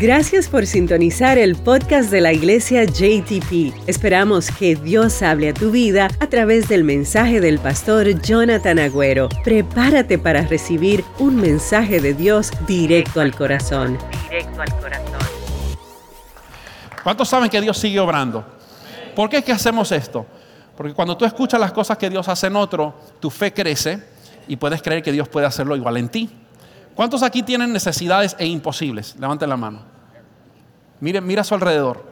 Gracias por sintonizar el podcast de la iglesia JTP. Esperamos que Dios hable a tu vida a través del mensaje del pastor Jonathan Agüero. Prepárate para recibir un mensaje de Dios directo al corazón. Directo al corazón. ¿Cuántos saben que Dios sigue obrando? ¿Por qué es que hacemos esto? Porque cuando tú escuchas las cosas que Dios hace en otro, tu fe crece y puedes creer que Dios puede hacerlo igual en ti. ¿Cuántos aquí tienen necesidades e imposibles? Levanten la mano. Mire, mira a su alrededor.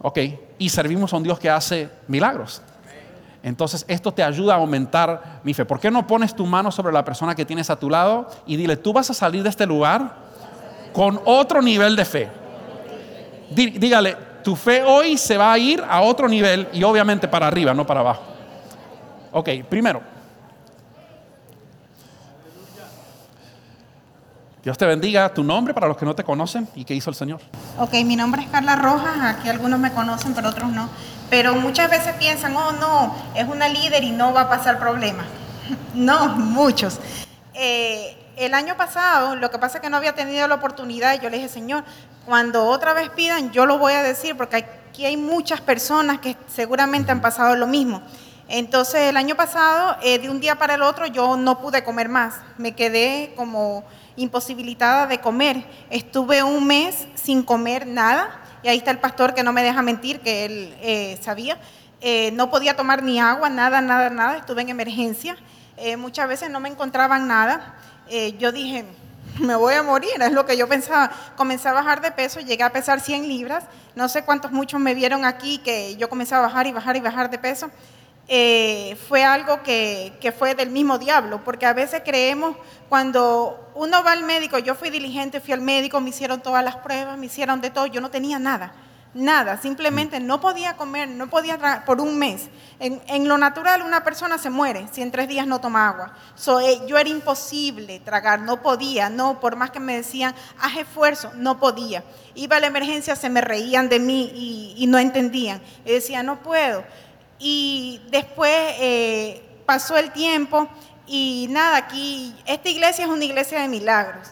Ok, y servimos a un Dios que hace milagros. Entonces esto te ayuda a aumentar mi fe. ¿Por qué no pones tu mano sobre la persona que tienes a tu lado y dile, tú vas a salir de este lugar con otro nivel de fe? Dígale, tu fe hoy se va a ir a otro nivel y obviamente para arriba, no para abajo. Ok, primero, Dios te bendiga. Tu nombre para los que no te conocen y qué hizo el Señor. Ok, mi nombre es Carla Rojas. Aquí algunos me conocen, pero otros no. Pero muchas veces piensan, oh no, es una líder y no va a pasar problema. no, muchos. Eh, el año pasado, lo que pasa es que no había tenido la oportunidad yo le dije, Señor, cuando otra vez pidan, yo lo voy a decir porque aquí hay muchas personas que seguramente han pasado lo mismo. Entonces, el año pasado, eh, de un día para el otro, yo no pude comer más. Me quedé como imposibilitada de comer. Estuve un mes sin comer nada y ahí está el pastor que no me deja mentir, que él eh, sabía. Eh, no podía tomar ni agua, nada, nada, nada. Estuve en emergencia. Eh, muchas veces no me encontraban nada. yo dije, me voy a morir, es lo que yo pensaba. Comencé a bajar de peso, llegué a pesar 100 libras. No sé cuántos muchos me vieron aquí que yo comencé a bajar y bajar y bajar de peso. Eh, fue algo que, que, fue del mismo diablo, porque a veces creemos cuando uno va al médico, yo fui diligente, fui al médico, me hicieron todas las pruebas, me hicieron de todo, yo no tenía nada, nada, simplemente no podía comer, no podía tragar por un mes. En, en, lo natural una persona se muere si en tres días no toma agua. So, eh, yo era imposible tragar, no podía, no, por más que me decían, haz esfuerzo, no podía. Iba a la emergencia, se me reían de mí y, no entendían. Y decía, no puedo. Y después eh, pasó el tiempo y nada, aquí, esta iglesia es una iglesia de milagros.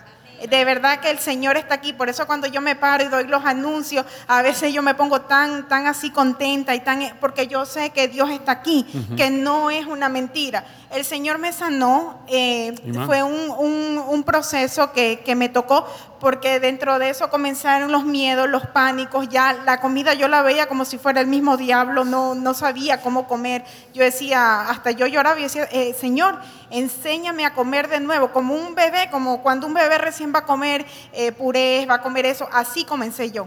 De verdad que el Señor está aquí, por eso cuando yo me paro y doy los anuncios, a veces yo me pongo tan, tan así contenta y tan, porque yo sé que Dios está aquí, que no es una mentira. El Señor me sanó, eh, fue un, proceso que, que me tocó, porque dentro de eso comenzaron los miedos, los pánicos, ya la comida yo la veía como si fuera el mismo diablo, no, no sabía cómo comer. Yo decía, hasta yo lloraba y decía, eh, Señor, enséñame a comer de nuevo, como un bebé, como cuando un bebé recién va a comer eh, purés, va a comer eso, así comencé yo.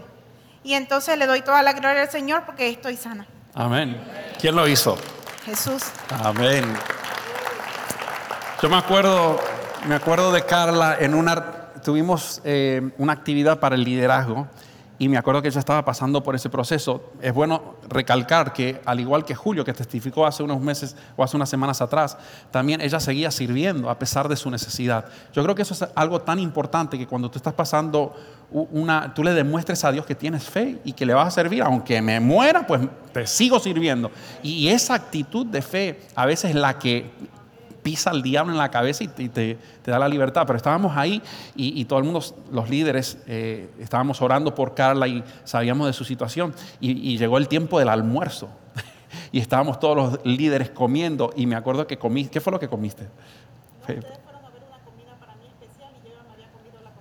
Y entonces le doy toda la gloria al Señor porque estoy sana. Amén. ¿Quién lo hizo? Jesús. Amén. Yo me acuerdo, me acuerdo de Carla en una tuvimos eh, una actividad para el liderazgo y me acuerdo que ella estaba pasando por ese proceso. Es bueno recalcar que, al igual que Julio, que testificó hace unos meses o hace unas semanas atrás, también ella seguía sirviendo a pesar de su necesidad. Yo creo que eso es algo tan importante que cuando tú estás pasando una, tú le demuestres a Dios que tienes fe y que le vas a servir, aunque me muera, pues te sigo sirviendo. Y esa actitud de fe a veces es la que pisa al diablo en la cabeza y te, da la libertad. Pero estábamos ahí y, todo el mundo, los líderes, eh, estábamos orando por Carla y sabíamos de su situación. Y, llegó el tiempo del almuerzo. y estábamos todos los líderes comiendo. Y me acuerdo que comí, ¿qué fue lo que comiste?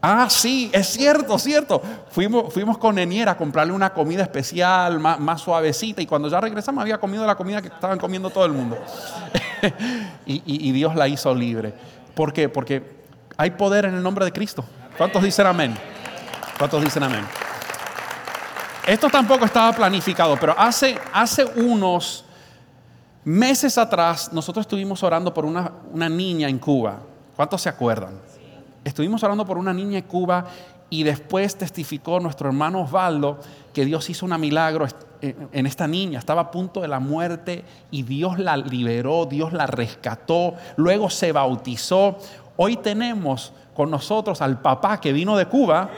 Ah, sí, es cierto, cierto. Fuimos, fuimos con Eniera a comprarle una comida especial, más, suavecita, y cuando ya regresamos había comido la comida que estaban comiendo todo el mundo. y, Dios la hizo libre. ¿Por qué? Porque hay poder en el nombre de Cristo. ¿Cuántos dicen amén? ¿Cuántos dicen amén? Esto tampoco estaba planificado, pero hace, hace unos meses atrás nosotros estuvimos orando por una, una niña en Cuba. ¿Cuántos se acuerdan? Estuvimos hablando por una niña en Cuba y después testificó nuestro hermano Osvaldo que Dios hizo un milagro en esta niña. Estaba a punto de la muerte y Dios la liberó, Dios la rescató, luego se bautizó. Hoy tenemos con nosotros al papá que vino de Cuba.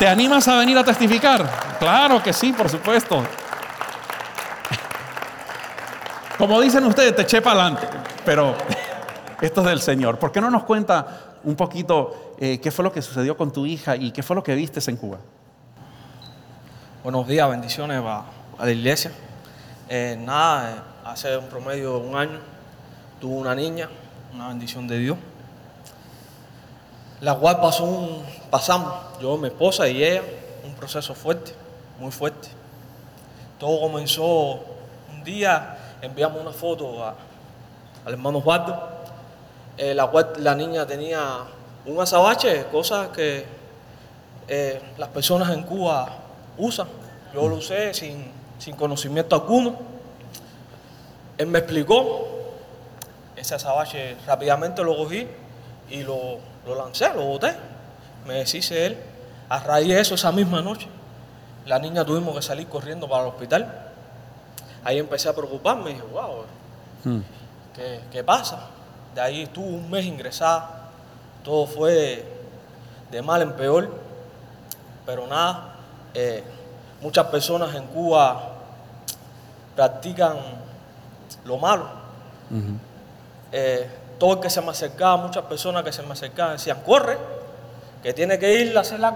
¿Te animas a venir a testificar? Claro que sí, por supuesto. Como dicen ustedes, te eché para adelante, pero Esto es del Señor. ¿Por qué no nos cuenta un poquito eh, qué fue lo que sucedió con tu hija y qué fue lo que viste en Cuba? Buenos días, bendiciones a, la iglesia. Eh, nada, eh, hace un promedio de un año tuve una niña, una bendición de Dios, la cual pasó un, pasamos, yo, mi esposa y ella, un proceso fuerte, muy fuerte. Todo comenzó un día, enviamos una foto a- al hermano Osvaldo, eh, la cual la niña tenía un azabache, cosas que eh, las personas en Cuba usan. Yo lo usé sin, sin conocimiento alguno. Él me explicó, ese azabache rápidamente lo cogí y lo, lo lancé, lo boté. Me deshice él. A raíz de eso, esa misma noche, la niña tuvimos que salir corriendo para el hospital. Ahí empecé a preocuparme y dije, wow, Hmm. ¿qué, qué pasa? De ahí estuve un mes ingresada. Todo fue de mal en peor. Pero nada, eh, muchas personas en Cuba practican lo malo. Eh, todo el que se me acercaba, muchas personas que se me acercaban decían, corre, que tiene que ir a hacer. Yo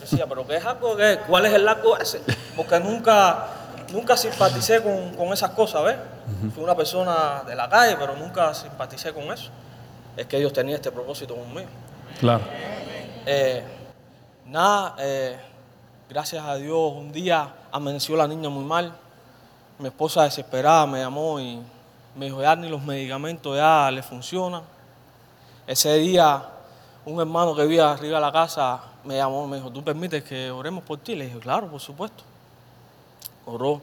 decía, pero ¿qué es algo? ¿Qué? ¿Cuál es el largo ese? Porque nunca, nunca simpaticé con, con esas cosas, ¿ves? Fui una persona de la calle, pero nunca simpaticé con eso. Es que ellos tenían este propósito conmigo. Claro. Eh, nada, eh, gracias a Dios, un día amaneció la niña muy mal. Mi esposa desesperada me llamó y me dijo, ya ni los medicamentos ya le funcionan. Ese día, un hermano que vivía arriba de la casa me llamó, me dijo, ¿tú permites que oremos por ti? Le dije, claro, por supuesto. Oró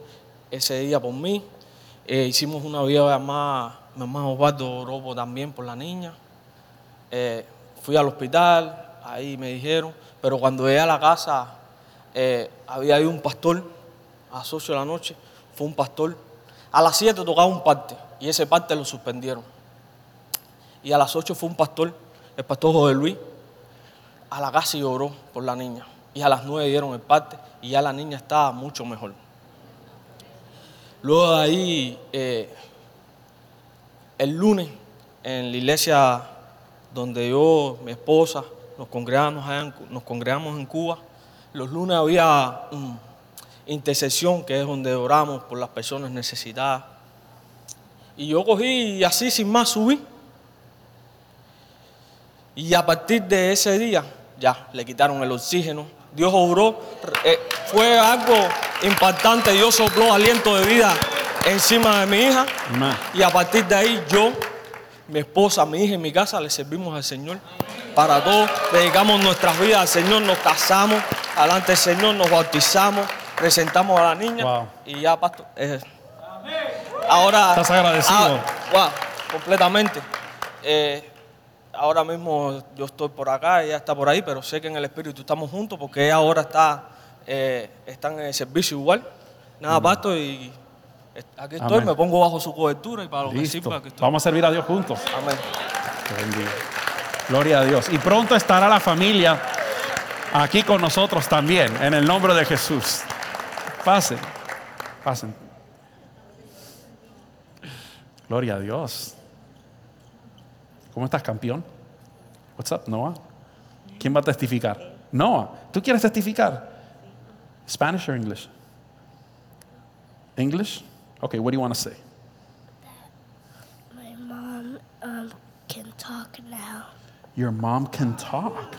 ese día por mí. Eh, hicimos una videollamada, mi hermano Osvaldo oró por- también por la niña. Eh, fui al hospital, ahí me dijeron, pero cuando llegué a la casa eh, había ahí un pastor a las 8 de la noche, fue un pastor. A las 7 tocaba un parte y ese parte lo suspendieron. Y a las 8 fue un pastor, el pastor José Luis, a la casa y oró por la niña. Y a las 9 dieron el parte y ya la niña estaba mucho mejor. Luego de ahí, eh, el lunes, en la iglesia donde yo, mi esposa, nos congregamos, en nos congregamos en Cuba, los lunes había mm, intercesión, que es donde oramos por las personas necesitadas. Y yo cogí y así sin más subí. Y a partir de ese día, ya, le quitaron el oxígeno. Dios obró, eh, fue algo impactante. Dios sopló aliento de vida encima de mi hija. Amén. Y a partir de ahí, yo, mi esposa, mi hija y mi casa le servimos al Señor. Para todos, dedicamos nuestras vidas al Señor, nos casamos, alante del Señor, nos bautizamos, presentamos a la niña. Wow. Y ya, pastor. eh, ahora. ¿Estás agradecido? ah, wow, completamente. Eh, ahora mismo yo estoy por acá, ella está por ahí, pero sé que en el Espíritu estamos juntos porque ella ahora está, eh, está en el servicio igual. Nada, pastor, y aquí estoy, Amén. me pongo bajo su cobertura y para lo que Listo. sirva, aquí estoy. Vamos a servir a Dios juntos. Amén. Gloria a Dios. Y pronto estará la familia aquí con nosotros también, en el nombre de Jesús. Pasen, pasen. Gloria a Dios. ¿Cómo estás, campeón? What's up, Noah? ¿Quién va a testificar? Noah, ¿tú quieres testificar? Spanish or English? English? Okay, what do you want to say? My mom um, can talk now. Your mom can talk.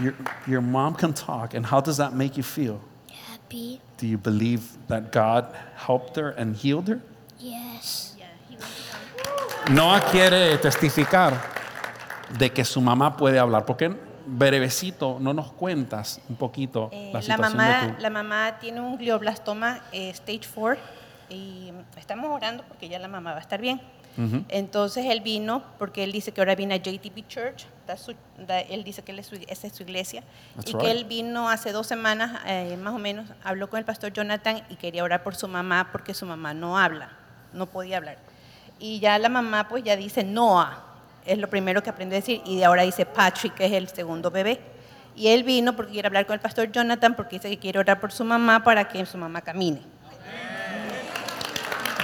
Your, your mom can talk, and how does that make you feel? Happy? Do you believe that God helped her and healed her? Yes. Noah quiere testificar de que su mamá puede hablar. ¿Por qué brevecito no nos cuentas un poquito Eh, la la, situación mamá, de tu... la mamá tiene un glioblastoma eh, stage 4 y estamos orando porque ya la mamá va a estar bien. Entonces él vino porque él dice que ahora viene a JTP Church, da su- da- él dice que él es su- esa es su iglesia That's y right. que él vino hace dos semanas eh, más o menos, habló con el pastor Jonathan y quería orar por su mamá porque su mamá no habla, no podía hablar. Y ya la mamá pues ya dice Noah, es lo primero que aprende a decir y ahora dice Patrick, que es el segundo bebé. Y él vino porque quiere hablar con el pastor Jonathan porque dice que quiere orar por su mamá para que su mamá camine.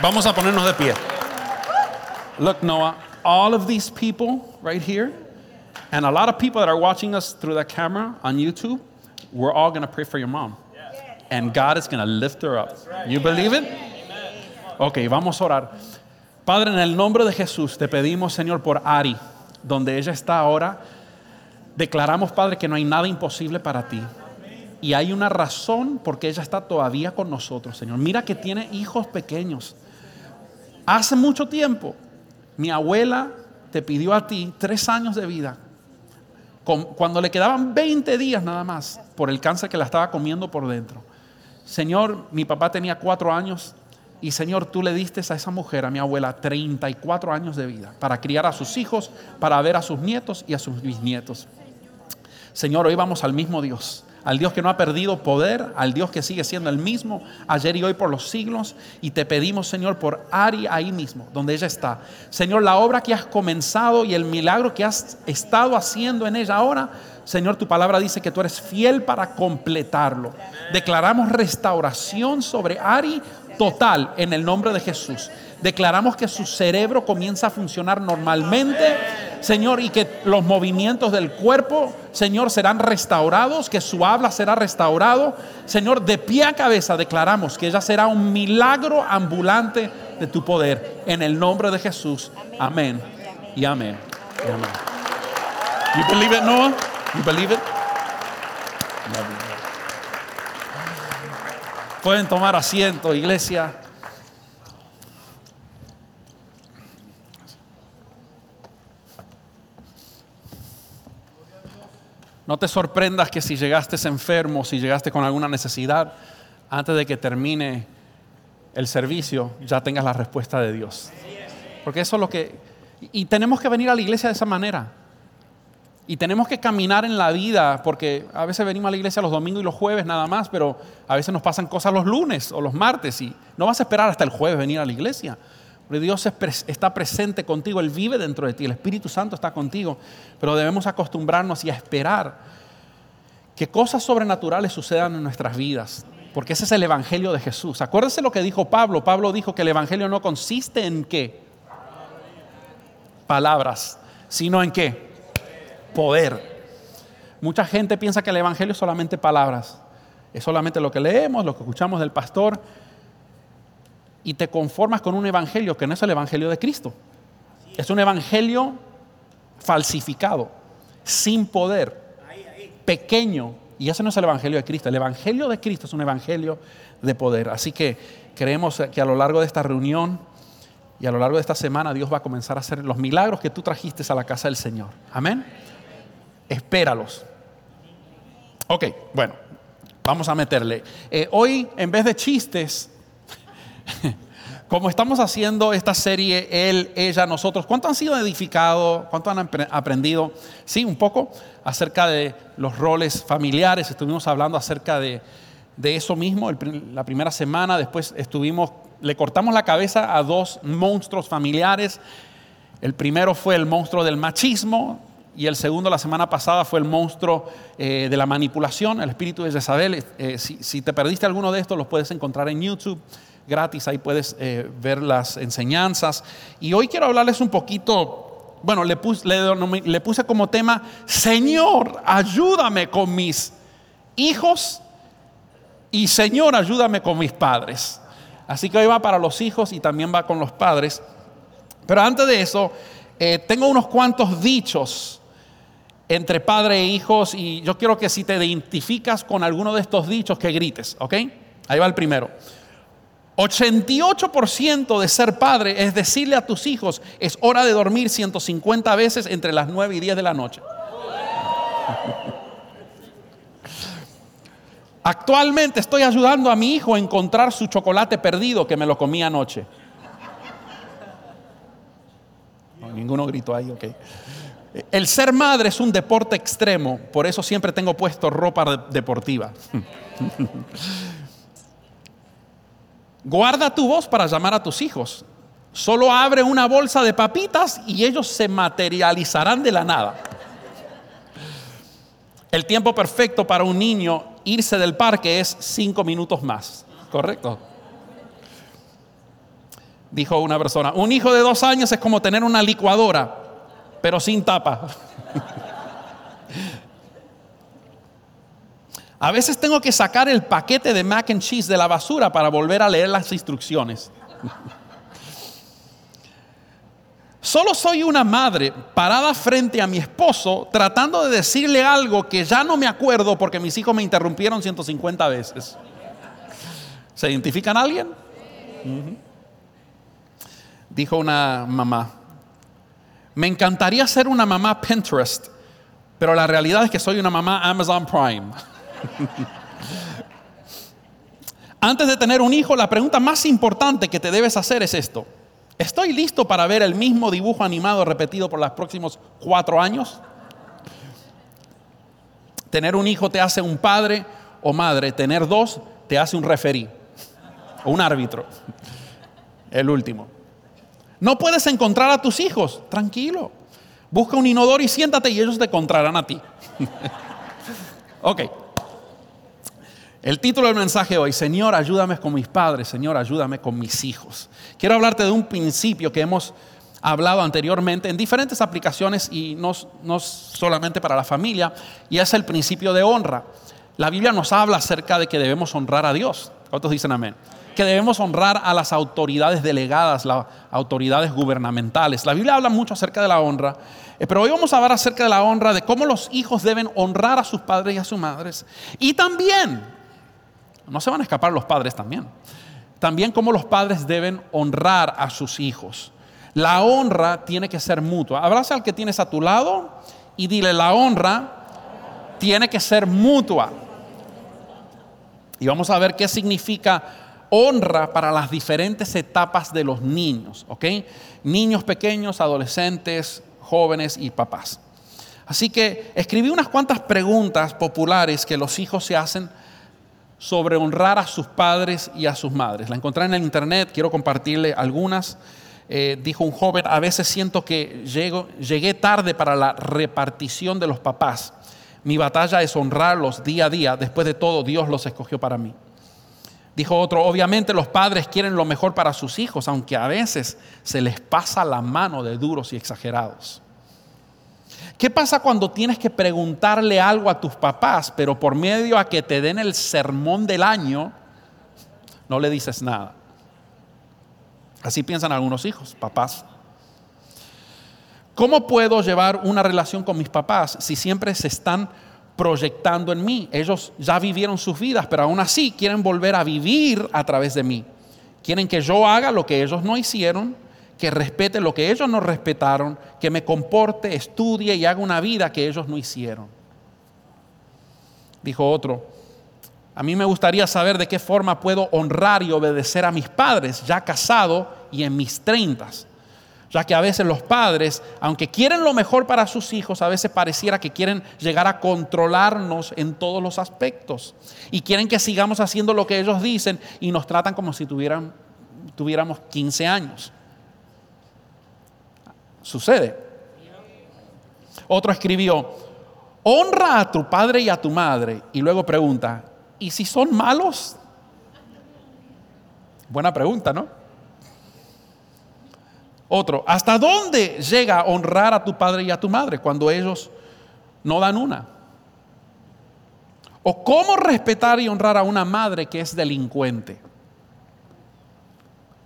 Vamos a ponernos de pie. Look, Noah, all of these people right here, and a lot of people that are watching us through the camera on YouTube, we're all going to pray for your mom. And God is going to lift her up. You believe it? Ok, vamos a orar. Padre, en el nombre de Jesús te pedimos, Señor, por Ari, donde ella está ahora. Declaramos, Padre, que no hay nada imposible para ti. Y hay una razón por qué ella está todavía con nosotros, Señor. Mira que tiene hijos pequeños. Hace mucho tiempo, mi abuela te pidió a ti tres años de vida, cuando le quedaban 20 días nada más por el cáncer que la estaba comiendo por dentro. Señor, mi papá tenía cuatro años y Señor, tú le diste a esa mujer, a mi abuela, 34 años de vida para criar a sus hijos, para ver a sus nietos y a sus bisnietos. Señor, hoy vamos al mismo Dios, al Dios que no ha perdido poder, al Dios que sigue siendo el mismo ayer y hoy por los siglos. Y te pedimos, Señor, por Ari ahí mismo, donde ella está. Señor, la obra que has comenzado y el milagro que has estado haciendo en ella ahora, Señor, tu palabra dice que tú eres fiel para completarlo. Declaramos restauración sobre Ari total en el nombre de Jesús. Declaramos que su cerebro comienza a funcionar normalmente, Señor, y que los movimientos del cuerpo, Señor, serán restaurados, que su habla será restaurado. Señor, de pie a cabeza declaramos que ella será un milagro ambulante de tu poder. En el nombre de Jesús. Amén. Y amén. Y amén. You believe it, Noah? You believe it? Love you. Pueden tomar asiento, iglesia. No te sorprendas que si llegaste enfermo, si llegaste con alguna necesidad, antes de que termine el servicio, ya tengas la respuesta de Dios. Porque eso es lo que... Y tenemos que venir a la iglesia de esa manera. Y tenemos que caminar en la vida, porque a veces venimos a la iglesia los domingos y los jueves nada más, pero a veces nos pasan cosas los lunes o los martes y no vas a esperar hasta el jueves venir a la iglesia. Porque Dios está presente contigo, Él vive dentro de ti, el Espíritu Santo está contigo, pero debemos acostumbrarnos y a esperar que cosas sobrenaturales sucedan en nuestras vidas, porque ese es el Evangelio de Jesús. Acuérdense lo que dijo Pablo. Pablo dijo que el Evangelio no consiste en qué? Palabras, sino en qué? Poder. Mucha gente piensa que el Evangelio es solamente palabras, es solamente lo que leemos, lo que escuchamos del pastor, y te conformas con un Evangelio que no es el Evangelio de Cristo. Es un Evangelio falsificado, sin poder, pequeño. Y ese no es el Evangelio de Cristo. El Evangelio de Cristo es un Evangelio de poder. Así que creemos que a lo largo de esta reunión y a lo largo de esta semana Dios va a comenzar a hacer los milagros que tú trajiste a la casa del Señor. Amén. Espéralos. Ok, bueno, vamos a meterle. Eh, hoy, en vez de chistes, como estamos haciendo esta serie, él, ella, nosotros, ¿cuánto han sido edificados? ¿Cuánto han apre- aprendido? Sí, un poco acerca de los roles familiares. Estuvimos hablando acerca de, de eso mismo la primera semana. Después estuvimos, le cortamos la cabeza a dos monstruos familiares. El primero fue el monstruo del machismo y el segundo la semana pasada fue el monstruo eh, de la manipulación, el espíritu de Jezabel. Eh, si, te perdiste alguno de estos, los puedes encontrar en YouTube gratis, ahí puedes eh, ver las enseñanzas. Y hoy quiero hablarles un poquito, bueno, le puse, le, puse como tema, Señor, ayúdame con mis hijos y Señor, ayúdame con mis padres. Así que hoy va para los hijos y también va con los padres. Pero antes de eso, tengo unos cuantos dichos entre padre e hijos y yo quiero que si te identificas con alguno de estos dichos, que grites, ¿ok? Ahí va el primero. 88% de ser padre es decirle a tus hijos, es hora de dormir 150 veces entre las 9 y 10 de la noche. Actualmente estoy ayudando a mi hijo a encontrar su chocolate perdido que me lo comí anoche. No, ninguno gritó ahí, ok. El ser madre es un deporte extremo, por eso siempre tengo puesto ropa de- deportiva. Guarda tu voz para llamar a tus hijos. Solo abre una bolsa de papitas y ellos se materializarán de la nada. El tiempo perfecto para un niño irse del parque es cinco minutos más, ¿correcto? Dijo una persona, un hijo de dos años es como tener una licuadora, pero sin tapa. A veces tengo que sacar el paquete de mac and cheese de la basura para volver a leer las instrucciones. Solo soy una madre parada frente a mi esposo tratando de decirle algo que ya no me acuerdo porque mis hijos me interrumpieron 150 veces. ¿Se identifican a alguien? Dijo una mamá, me encantaría ser una mamá Pinterest, pero la realidad es que soy una mamá Amazon Prime. Antes de tener un hijo, la pregunta más importante que te debes hacer es esto. ¿Estoy listo para ver el mismo dibujo animado repetido por los próximos cuatro años? Tener un hijo te hace un padre o madre. Tener dos te hace un referí o un árbitro. El último. No puedes encontrar a tus hijos. Tranquilo. Busca un inodoro y siéntate y ellos te encontrarán a ti. ok. El título del mensaje hoy, Señor, ayúdame con mis padres, Señor, ayúdame con mis hijos. Quiero hablarte de un principio que hemos hablado anteriormente en diferentes aplicaciones y no, no solamente para la familia, y es el principio de honra. La Biblia nos habla acerca de que debemos honrar a Dios. ¿Cuántos dicen amén? Que debemos honrar a las autoridades delegadas, las autoridades gubernamentales. La Biblia habla mucho acerca de la honra, eh, pero hoy vamos a hablar acerca de la honra, de cómo los hijos deben honrar a sus padres y a sus madres. Y también no se van a escapar los padres también. También como los padres deben honrar a sus hijos. La honra tiene que ser mutua. Abraza al que tienes a tu lado y dile, la honra tiene que ser mutua. Y vamos a ver qué significa honra para las diferentes etapas de los niños, ¿ok? Niños pequeños, adolescentes, jóvenes y papás. Así que escribí unas cuantas preguntas populares que los hijos se hacen sobre honrar a sus padres y a sus madres. La encontré en el internet, quiero compartirle algunas. Eh, dijo un joven, a veces siento que llego, llegué tarde para la repartición de los papás. Mi batalla es honrarlos día a día. Después de todo, Dios los escogió para mí. Dijo otro, obviamente los padres quieren lo mejor para sus hijos, aunque a veces se les pasa la mano de duros y exagerados. ¿Qué pasa cuando tienes que preguntarle algo a tus papás, pero por medio a que te den el sermón del año, no le dices nada? Así piensan algunos hijos, papás. ¿Cómo puedo llevar una relación con mis papás si siempre se están proyectando en mí? Ellos ya vivieron sus vidas, pero aún así quieren volver a vivir a través de mí. Quieren que yo haga lo que ellos no hicieron, que respete lo que ellos no respetaron, que me comporte, estudie y haga una vida que ellos no hicieron. Dijo otro, a mí me gustaría saber de qué forma puedo honrar y obedecer a mis padres, ya casado y en mis treintas. Ya que a veces los padres, aunque quieren lo mejor para sus hijos, a veces pareciera que quieren llegar a controlarnos en todos los aspectos. Y quieren que sigamos haciendo lo que ellos dicen y nos tratan como si tuvieran, tuviéramos 15 años. Sucede. Otro escribió, honra a tu padre y a tu madre. Y luego pregunta, ¿y si son malos? Buena pregunta, ¿no? Otro, ¿hasta dónde llega a honrar a tu padre y a tu madre cuando ellos no dan una? ¿O cómo respetar y honrar a una madre que es delincuente?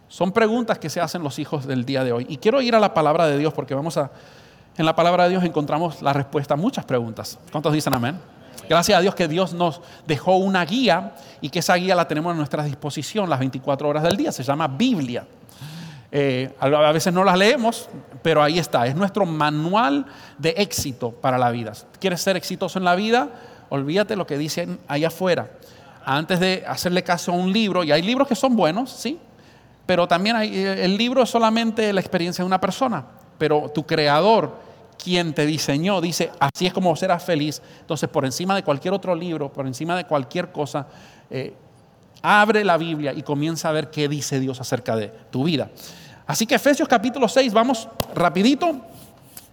Son preguntas que se hacen los hijos del día de hoy. Y quiero ir a la palabra de Dios porque vamos a, en la palabra de Dios encontramos la respuesta a muchas preguntas. ¿Cuántos dicen amén? Gracias a Dios que Dios nos dejó una guía y que esa guía la tenemos a nuestra disposición las 24 horas del día. Se llama Biblia. Eh, a veces no las leemos, pero ahí está. Es nuestro manual de éxito para la vida. ¿Quieres ser exitoso en la vida? Olvídate lo que dicen allá afuera. Antes de hacerle caso a un libro, y hay libros que son buenos, ¿sí? Pero también hay, el libro es solamente la experiencia de una persona, pero tu creador, quien te diseñó, dice, así es como serás feliz. Entonces, por encima de cualquier otro libro, por encima de cualquier cosa, eh, abre la Biblia y comienza a ver qué dice Dios acerca de tu vida. Así que Efesios capítulo 6, vamos rapidito.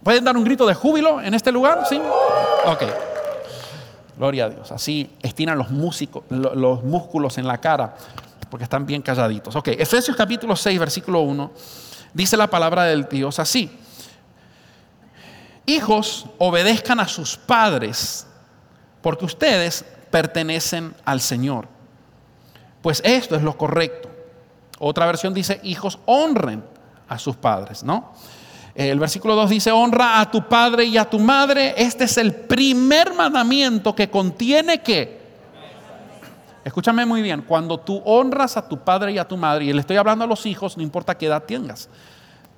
¿Pueden dar un grito de júbilo en este lugar? ¿Sí? Ok. Gloria a Dios. Así estiran los, músicos, los músculos en la cara porque están bien calladitos. Ok, Efesios capítulo 6, versículo 1, dice la palabra del Dios así. Hijos, obedezcan a sus padres, porque ustedes pertenecen al Señor. Pues esto es lo correcto. Otra versión dice, hijos, honren a sus padres, ¿no? El versículo 2 dice, honra a tu padre y a tu madre. Este es el primer mandamiento que contiene que... Escúchame muy bien, cuando tú honras a tu padre y a tu madre, y le estoy hablando a los hijos, no importa qué edad tengas,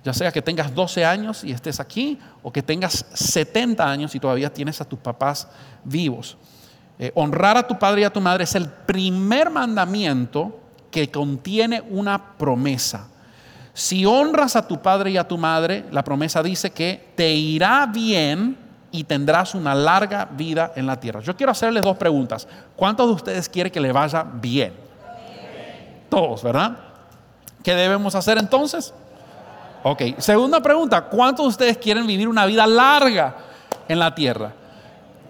ya sea que tengas 12 años y estés aquí, o que tengas 70 años y todavía tienes a tus papás vivos. Eh, honrar a tu padre y a tu madre es el primer mandamiento que contiene una promesa. Si honras a tu padre y a tu madre, la promesa dice que te irá bien y tendrás una larga vida en la tierra. Yo quiero hacerles dos preguntas. ¿Cuántos de ustedes quieren que le vaya bien? Todos, ¿verdad? ¿Qué debemos hacer entonces? Ok, segunda pregunta, ¿cuántos de ustedes quieren vivir una vida larga en la tierra?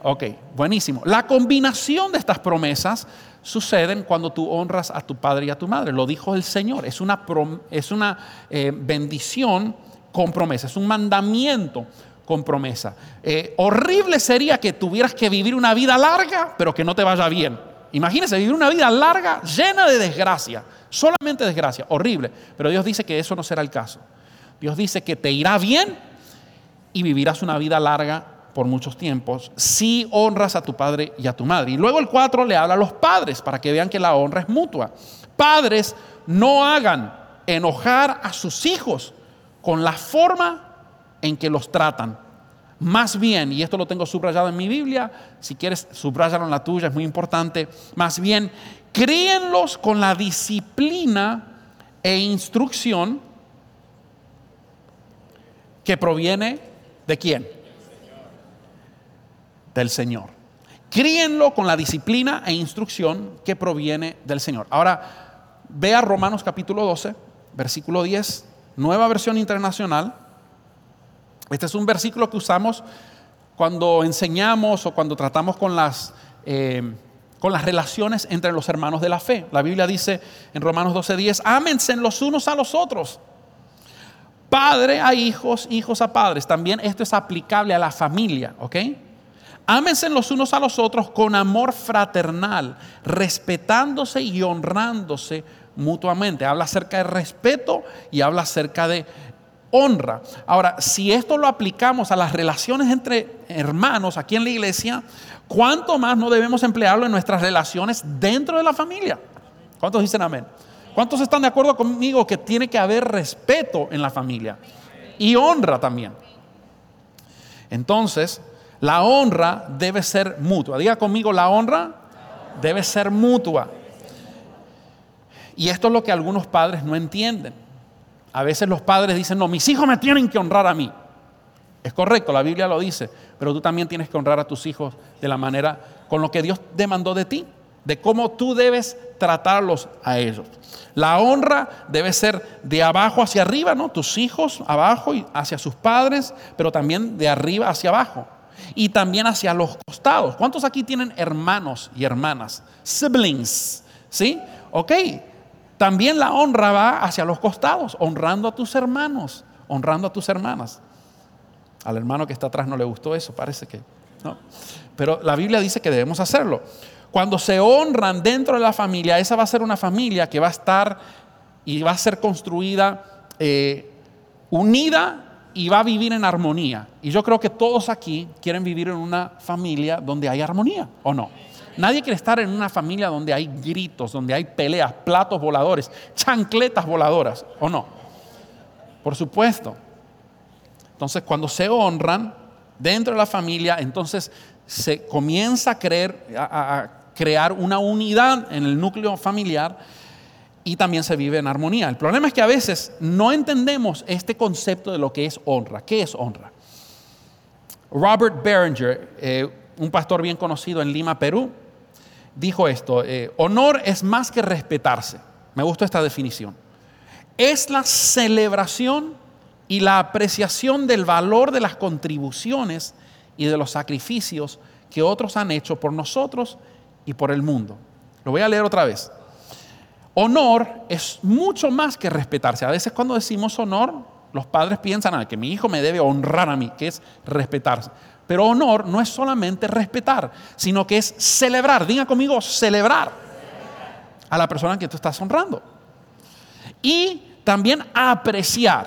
Ok, buenísimo. La combinación de estas promesas suceden cuando tú honras a tu padre y a tu madre. Lo dijo el Señor. Es una, es una eh, bendición con promesa, es un mandamiento con promesa. Eh, horrible sería que tuvieras que vivir una vida larga, pero que no te vaya bien. Imagínese vivir una vida larga llena de desgracia, solamente desgracia, horrible. Pero Dios dice que eso no será el caso. Dios dice que te irá bien y vivirás una vida larga por muchos tiempos si honras a tu padre y a tu madre. Y luego el 4 le habla a los padres para que vean que la honra es mutua. Padres, no hagan enojar a sus hijos con la forma en que los tratan. Más bien, y esto lo tengo subrayado en mi Biblia, si quieres subrayarlo en la tuya, es muy importante, más bien, críenlos con la disciplina e instrucción que proviene de quién? Del Señor. Críenlo con la disciplina e instrucción que proviene del Señor. Ahora, vea Romanos capítulo 12, versículo 10, nueva versión internacional. Este es un versículo que usamos cuando enseñamos o cuando tratamos con las, eh, con las relaciones entre los hermanos de la fe. La Biblia dice en Romanos 12:10, ámense los unos a los otros. Padre a hijos, hijos a padres. También esto es aplicable a la familia, ¿ok? Ámense los unos a los otros con amor fraternal, respetándose y honrándose mutuamente. Habla acerca de respeto y habla acerca de honra. Ahora, si esto lo aplicamos a las relaciones entre hermanos aquí en la iglesia, ¿cuánto más no debemos emplearlo en nuestras relaciones dentro de la familia? ¿Cuántos dicen amén? ¿Cuántos están de acuerdo conmigo que tiene que haber respeto en la familia? Y honra también. Entonces, la honra debe ser mutua. Diga conmigo, la honra debe ser mutua. Y esto es lo que algunos padres no entienden. A veces los padres dicen, no, mis hijos me tienen que honrar a mí. Es correcto, la Biblia lo dice, pero tú también tienes que honrar a tus hijos de la manera con lo que Dios demandó de ti, de cómo tú debes tratarlos a ellos. La honra debe ser de abajo hacia arriba, ¿no? Tus hijos abajo y hacia sus padres, pero también de arriba hacia abajo y también hacia los costados. ¿Cuántos aquí tienen hermanos y hermanas? Siblings, ¿sí? Ok, también la honra va hacia los costados, honrando a tus hermanos, honrando a tus hermanas. Al hermano que está atrás no le gustó eso, parece que no. Pero la Biblia dice que debemos hacerlo. Cuando se honran dentro de la familia, esa va a ser una familia que va a estar y va a ser construida eh, unida y va a vivir en armonía. Y yo creo que todos aquí quieren vivir en una familia donde hay armonía, ¿o no? Nadie quiere estar en una familia donde hay gritos, donde hay peleas, platos voladores, chancletas voladoras, ¿o no? Por supuesto. Entonces, cuando se honran dentro de la familia, entonces se comienza a, creer, a crear una unidad en el núcleo familiar y también se vive en armonía. El problema es que a veces no entendemos este concepto de lo que es honra. ¿Qué es honra? Robert Berenger, eh, un pastor bien conocido en Lima, Perú, dijo esto, eh, honor es más que respetarse. Me gusta esta definición. Es la celebración y la apreciación del valor de las contribuciones y de los sacrificios que otros han hecho por nosotros y por el mundo. Lo voy a leer otra vez. Honor es mucho más que respetarse. A veces cuando decimos honor, los padres piensan "Ah, que mi hijo me debe honrar a mí, que es respetarse. Pero honor no es solamente respetar, sino que es celebrar. Diga conmigo, celebrar a la persona que tú estás honrando. Y también apreciar,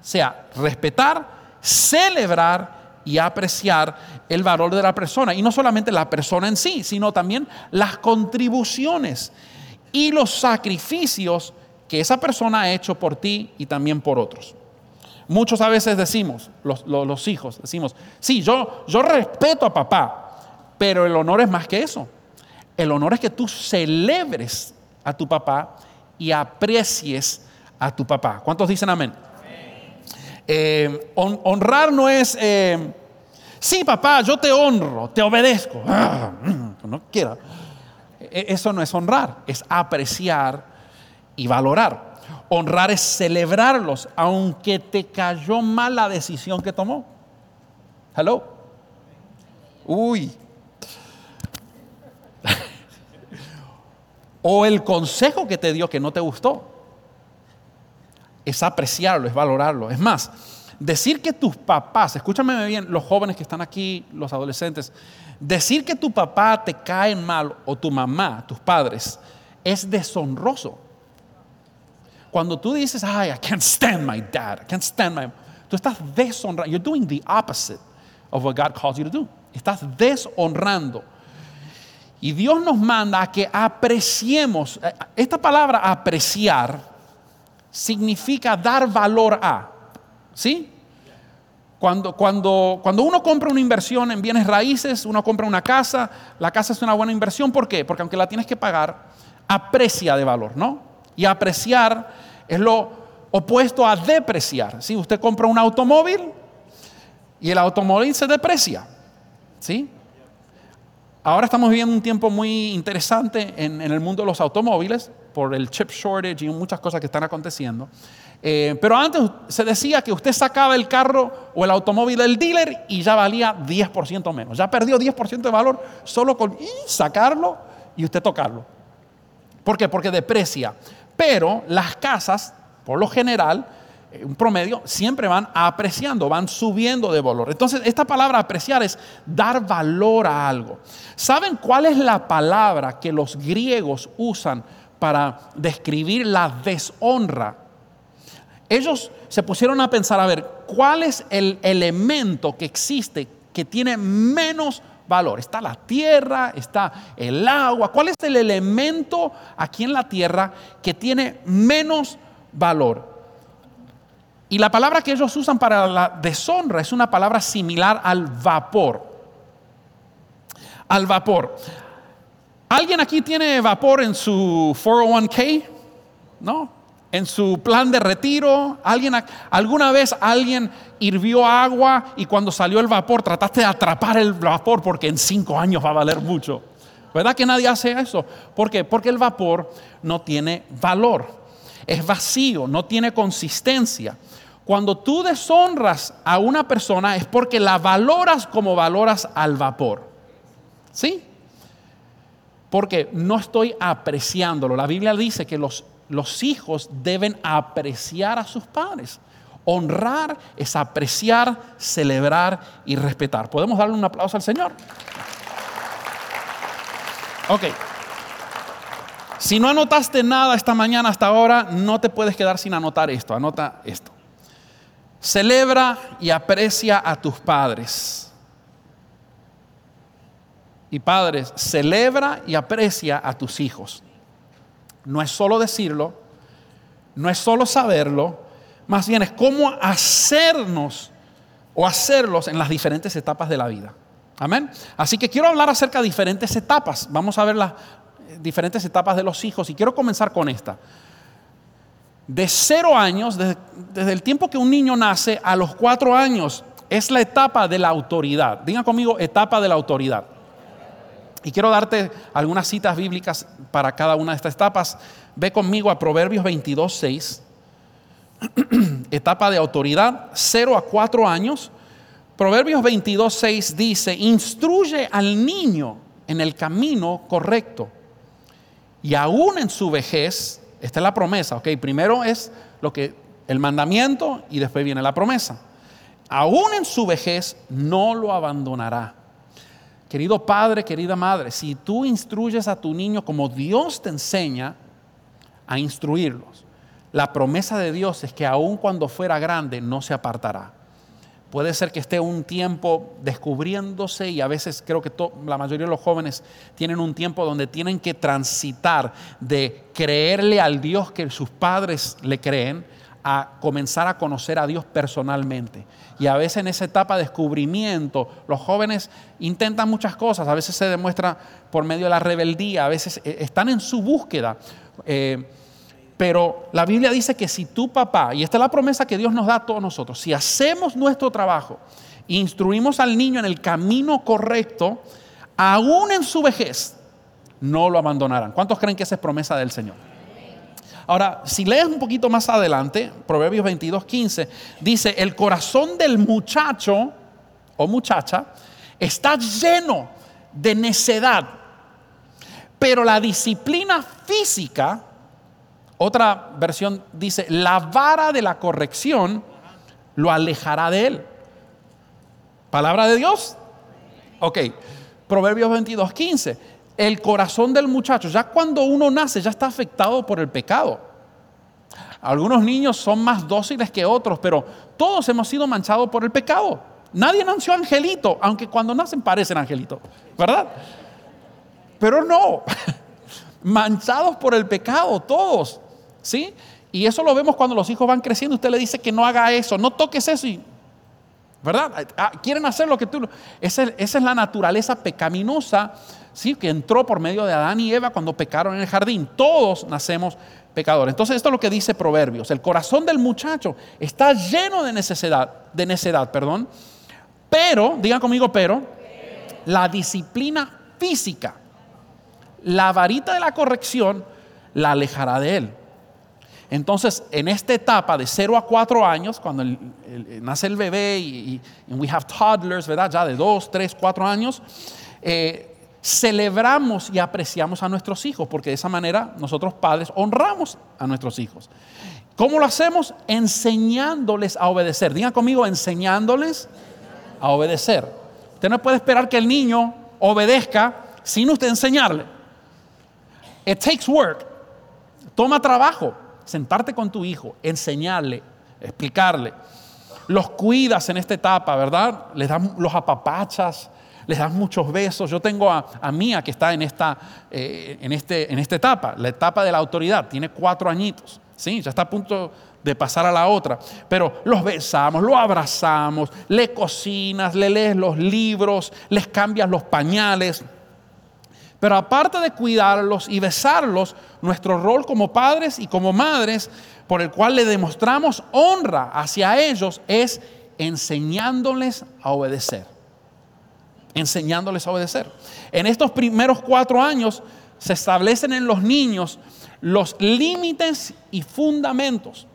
o sea, respetar, celebrar y apreciar el valor de la persona. Y no solamente la persona en sí, sino también las contribuciones y los sacrificios que esa persona ha hecho por ti y también por otros. Muchos a veces decimos, los, hijos, decimos, sí, yo, yo respeto a papá, pero el honor es más que eso. El honor es que tú celebres a tu papá y aprecies a tu papá. ¿Cuántos dicen amén? Eh, hon- honrar no es, eh, sí, papá, yo te honro, te obedezco. Ah, mm, no quiera. E- Eso no es honrar, es apreciar y valorar. Honrar es celebrarlos, aunque te cayó mal la decisión que tomó. Hello. Uy. o el consejo que te dio que no te gustó. Es apreciarlo, es valorarlo. Es más, decir que tus papás, escúchame bien, los jóvenes que están aquí, los adolescentes, decir que tu papá te cae mal o tu mamá, tus padres, es deshonroso. Cuando tú dices, ay, I can't stand my dad, I can't stand my... Tú estás deshonrando. You're doing the opposite of what God calls you to do. Estás deshonrando. Y Dios nos manda a que apreciemos. eh, Esta palabra apreciar significa dar valor a. ¿Sí? Cuando, cuando, cuando uno compra una inversión en bienes raíces, uno compra una casa, la casa es una buena inversión. ¿Por qué? Porque aunque la tienes que pagar, aprecia de valor, ¿no? Y apreciar es lo opuesto a depreciar. Si usted compra un automóvil y el automóvil se deprecia, ¿sí? Ahora estamos viviendo un tiempo muy interesante en, en el mundo de los automóviles por el chip shortage y muchas cosas que están aconteciendo. Eh, pero antes se decía que usted sacaba el carro o el automóvil del dealer y ya valía 10% menos. Ya perdió 10% de valor solo con sacarlo y usted tocarlo. ¿Por qué? Porque deprecia. Pero las casas, por lo general, eh, un promedio, siempre van apreciando, van subiendo de valor. Entonces, esta palabra apreciar es dar valor a algo. ¿Saben cuál es la palabra que los griegos usan para describir la deshonra? Ellos se pusieron a pensar, a ver, ¿cuál es el elemento que existe que tiene menos valor? Está la tierra, está el agua. ¿Cuál es el elemento aquí en la tierra que tiene menos valor? Y la palabra que ellos usan para la deshonra es una palabra similar al vapor. Al vapor. ¿Alguien aquí tiene vapor en su 401k? ¿No? En su plan de retiro. ¿Alguien, ac- ¿Alguna vez alguien hirvió agua y cuando salió el vapor trataste de atrapar el vapor porque en cinco años va a valer mucho? ¿Verdad que nadie hace eso? ¿Por qué? Porque el vapor no tiene valor. Es vacío, no tiene consistencia. Cuando tú deshonras a una persona es porque la valoras como valoras al vapor. ¿Sí? Porque no estoy apreciándolo. La Biblia dice que los, los hijos deben apreciar a sus padres. Honrar es apreciar, celebrar y respetar. ¿Podemos darle un aplauso al Señor? Ok. Si no anotaste nada esta mañana hasta ahora, no te puedes quedar sin anotar esto. Anota esto. Celebra y aprecia a tus padres. Y padres, celebra y aprecia a tus hijos. No es solo decirlo, no es solo saberlo, más bien es cómo hacernos o hacerlos en las diferentes etapas de la vida. Amén. Así que quiero hablar acerca de diferentes etapas. Vamos a ver las eh, diferentes etapas de los hijos y quiero comenzar con esta. De cero años, desde, desde el tiempo que un niño nace a los cuatro años, es la etapa de la autoridad. Diga conmigo, etapa de la autoridad. Y quiero darte algunas citas bíblicas para cada una de estas etapas. Ve conmigo a Proverbios 22, 6. Etapa de autoridad, 0 a 4 años. Proverbios 22, 6 dice, instruye al niño en el camino correcto. Y aún en su vejez Esta es la promesa, ¿ok? Primero es lo que el mandamiento y después viene la promesa. Aún en su vejez no lo abandonará. Querido padre, querida madre, si tú instruyes a tu niño como Dios te enseña a instruirlos, la promesa de Dios es que aun cuando fuera grande no se apartará. Puede ser que esté un tiempo descubriéndose y a veces creo que la mayoría de los jóvenes tienen un tiempo donde tienen que transitar de creerle al Dios que sus padres le creen a comenzar a conocer a Dios personalmente. Y a veces en esa etapa de descubrimiento, los jóvenes intentan muchas cosas, a veces se demuestra por medio de la rebeldía, a veces eh, están en su búsqueda. Eh, pero la Biblia dice que si tu papá, y esta es la promesa que Dios nos da a todos nosotros, si hacemos nuestro trabajo, instruimos al niño en el camino correcto, aún en su vejez, no lo abandonarán. ¿Cuántos creen que esa es promesa del Señor? Ahora, si lees un poquito más adelante, Proverbios 22, 15, dice, el corazón del muchacho o muchacha está lleno de necedad, pero la disciplina física, otra versión dice, la vara de la corrección lo alejará de él. ¿Palabra de Dios? Ok, Proverbios 22, 15 el corazón del muchacho, ya cuando uno nace, ya está afectado por el pecado. Algunos niños son más dóciles que otros, pero todos hemos sido manchados por el pecado. Nadie nació angelito, aunque cuando nacen parecen angelitos, ¿verdad? Pero no, manchados por el pecado, todos, ¿sí? Y eso lo vemos cuando los hijos van creciendo. Usted le dice que no haga eso, no toques eso, y, ¿verdad? Ah, quieren hacer lo que tú. Esa, esa es la naturaleza pecaminosa ¿sí? que entró por medio de Adán y Eva cuando pecaron en el jardín. Todos nacemos pecadores. Entonces esto es lo que dice Proverbios. El corazón del muchacho está lleno de necesidad, de necedad, perdón. Pero, digan conmigo, pero, la disciplina física, la varita de la corrección, la alejará de él. Entonces, en esta etapa de 0 a 4 años, cuando nace el bebé y, we have toddlers, ¿verdad? Ya de 2, 3, 4 años, eh, celebramos y apreciamos a nuestros hijos, porque de esa manera nosotros padres honramos a nuestros hijos. ¿Cómo lo hacemos? Enseñándoles a obedecer. Digan conmigo, enseñándoles a obedecer. Usted no puede esperar que el niño obedezca sin usted enseñarle. It takes work. Toma trabajo. Sentarte con tu hijo, enseñarle, explicarle. Los cuidas en esta etapa, ¿verdad? Les dan los apapachas, les das muchos besos. Yo tengo a, Mía que está en esta, eh, en, este, en esta etapa, la etapa de la autoridad, tiene cuatro añitos, ¿sí? ya está a punto de pasar a la otra. Pero los besamos, lo abrazamos, le cocinas, le lees los libros, les cambias los pañales. Pero aparte de cuidarlos y besarlos, nuestro rol como padres y como madres, por el cual le demostramos honra hacia ellos, es enseñándoles a obedecer enseñándoles a obedecer. En estos primeros cuatro años se establecen en los niños los límites y fundamentos.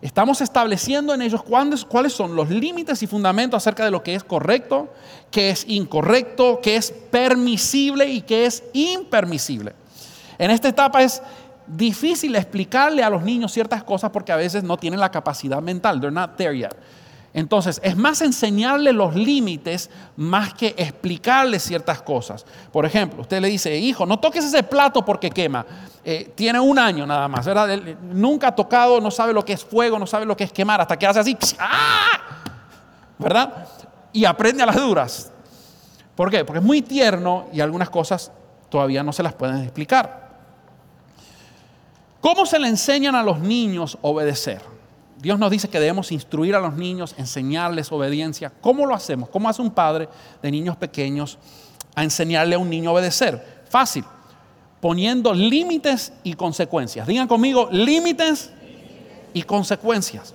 Estamos estableciendo en ellos cuáles son los límites y fundamentos acerca de lo que es correcto, qué es incorrecto, qué es permisible y qué es impermisible. En esta etapa es difícil explicarle a los niños ciertas cosas porque a veces no tienen la capacidad mental. They're not there yet. Entonces, es más enseñarle los límites más que explicarle ciertas cosas. Por ejemplo, usted le dice, hijo, no toques ese plato porque quema. Eh, tiene un año nada más, ¿verdad? nunca ha tocado, no sabe lo que es fuego, no sabe lo que es quemar, hasta que hace así, ¡ah! ¿verdad? Y aprende a las duras. ¿Por qué? Porque es muy tierno y algunas cosas todavía no se las pueden explicar. ¿Cómo se le enseñan a los niños obedecer? Dios nos dice que debemos instruir a los niños, enseñarles obediencia. ¿Cómo lo hacemos? ¿Cómo hace un padre de niños pequeños a enseñarle a un niño a obedecer? Fácil, poniendo límites y consecuencias. Digan conmigo, límites y consecuencias.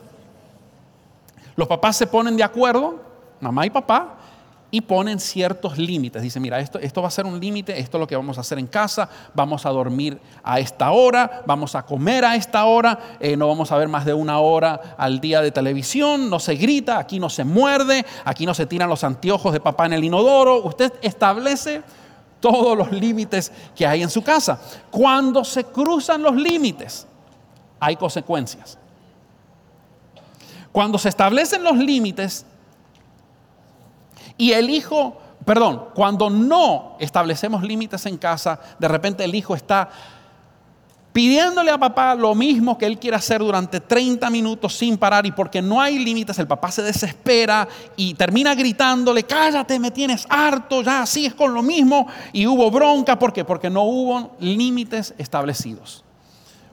Los papás se ponen de acuerdo, mamá y papá, y ponen ciertos límites. Dice, mira, esto, esto va a ser un límite, esto es lo que vamos a hacer en casa, vamos a dormir a esta hora, vamos a comer a esta hora, eh, no vamos a ver más de una hora al día de televisión, no se grita, aquí no se muerde, aquí no se tiran los anteojos de papá en el inodoro. Usted establece todos los límites que hay en su casa. Cuando se cruzan los límites, hay consecuencias. Cuando se establecen los límites y el hijo, perdón, cuando no establecemos límites en casa, de repente el hijo está pidiéndole a papá lo mismo que él quiere hacer durante 30 minutos sin parar y porque no hay límites, el papá se desespera y termina gritándole, cállate, me tienes harto, ya así es con lo mismo y hubo bronca, ¿por qué? Porque no hubo límites establecidos.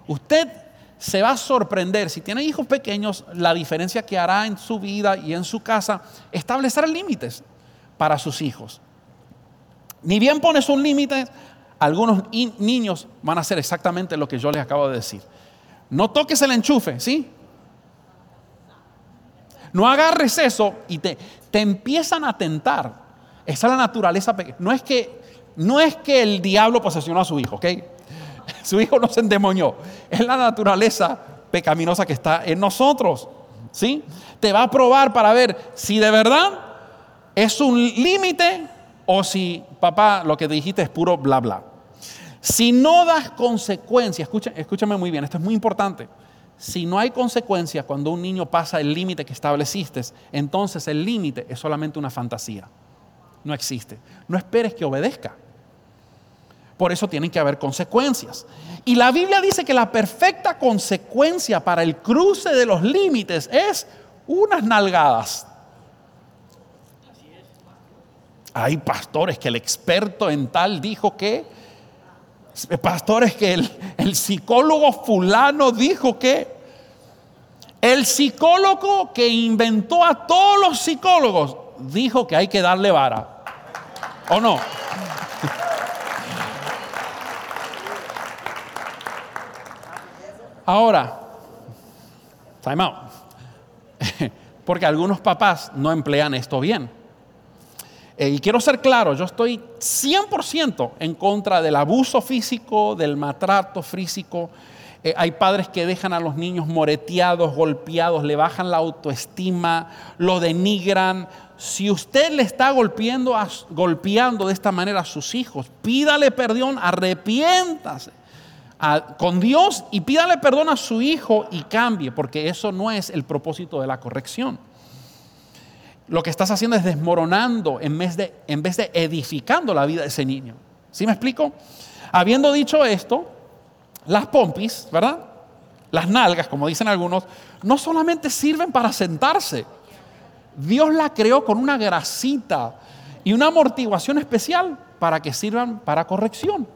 Usted se va a sorprender, si tiene hijos pequeños, la diferencia que hará en su vida y en su casa establecer límites para sus hijos. Ni bien pones un límite, algunos niños van a hacer exactamente lo que yo les acabo de decir. No toques el enchufe, ¿sí? No agarres eso y te, te empiezan a tentar. Esa es la naturaleza. No es que, no es que el diablo posesionó a su hijo, ¿ok? Su hijo no se endemonió. Es la naturaleza pecaminosa que está en nosotros. ¿Sí? Te va a probar para ver si de verdad es un límite o si, papá, lo que dijiste es puro bla bla. Si no das consecuencias, escúchame muy bien, esto es muy importante. Si no hay consecuencias cuando un niño pasa el límite que estableciste, entonces el límite es solamente una fantasía. No existe. No esperes que obedezca. Por eso tienen que haber consecuencias. Y la Biblia dice que la perfecta consecuencia para el cruce de los límites es unas nalgadas. Hay pastores que el experto en tal dijo que, pastores que el, psicólogo fulano dijo que, el psicólogo que inventó a todos los psicólogos dijo que hay que darle vara. ¿O no? Ahora, time out. Porque algunos papás no emplean esto bien. Eh, y quiero ser claro, yo estoy 100% en contra del abuso físico, del maltrato físico. Eh, hay padres que dejan a los niños moreteados, golpeados, le bajan la autoestima, lo denigran. Si usted le está golpeando, golpeando de esta manera a sus hijos, pídale perdón, arrepiéntase con Dios y pídale perdón a su hijo y cambie, porque eso no es el propósito de la corrección. Lo que estás haciendo es desmoronando en vez de, en vez de edificando la vida de ese niño. ¿Sí me explico? Habiendo dicho esto, las pompis, ¿verdad? Las nalgas, como dicen algunos, no solamente sirven para sentarse. Dios la creó con una grasita y una amortiguación especial para que sirvan para corrección.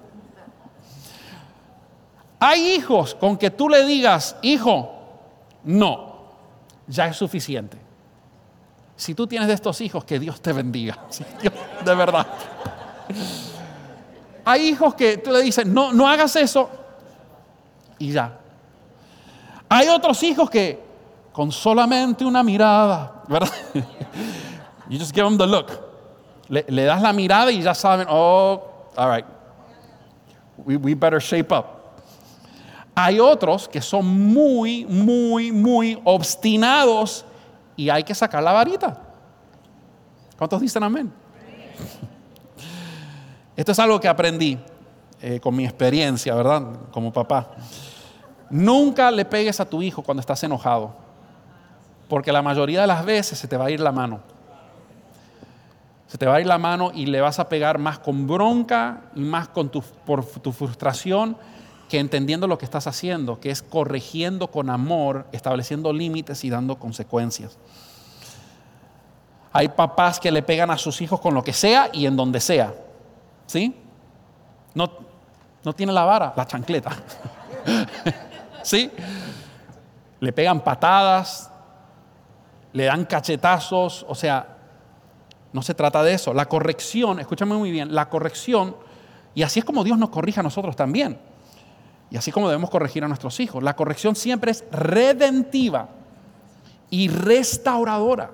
Hay hijos con que tú le digas, hijo, no, ya es suficiente. Si tú tienes de estos hijos, que Dios te bendiga. de verdad. Hay hijos que tú le dices, no, no hagas eso y ya. Hay otros hijos que con solamente una mirada, ¿verdad? You just give them the look. Le, das la mirada y ya saben, oh, all right, we, we better shape up. Hay otros que son muy, muy, muy obstinados y hay que sacar la varita. ¿Cuántos dicen amén? Esto es algo que aprendí eh, con mi experiencia, ¿verdad? Como papá. Nunca le pegues a tu hijo cuando estás enojado, porque la mayoría de las veces se te va a ir la mano. Se te va a ir la mano y le vas a pegar más con bronca y más con tu, por tu frustración que entendiendo lo que estás haciendo, que es corrigiendo con amor, estableciendo límites y dando consecuencias. Hay papás que le pegan a sus hijos con lo que sea y en donde sea. ¿Sí? No, no tiene la vara, la chancleta. ¿Sí? Le pegan patadas, le dan cachetazos, o sea, no se trata de eso. La corrección, escúchame muy bien, la corrección, y así es como Dios nos corrige a nosotros también. Y así como debemos corregir a nuestros hijos. La corrección siempre es redentiva y restauradora.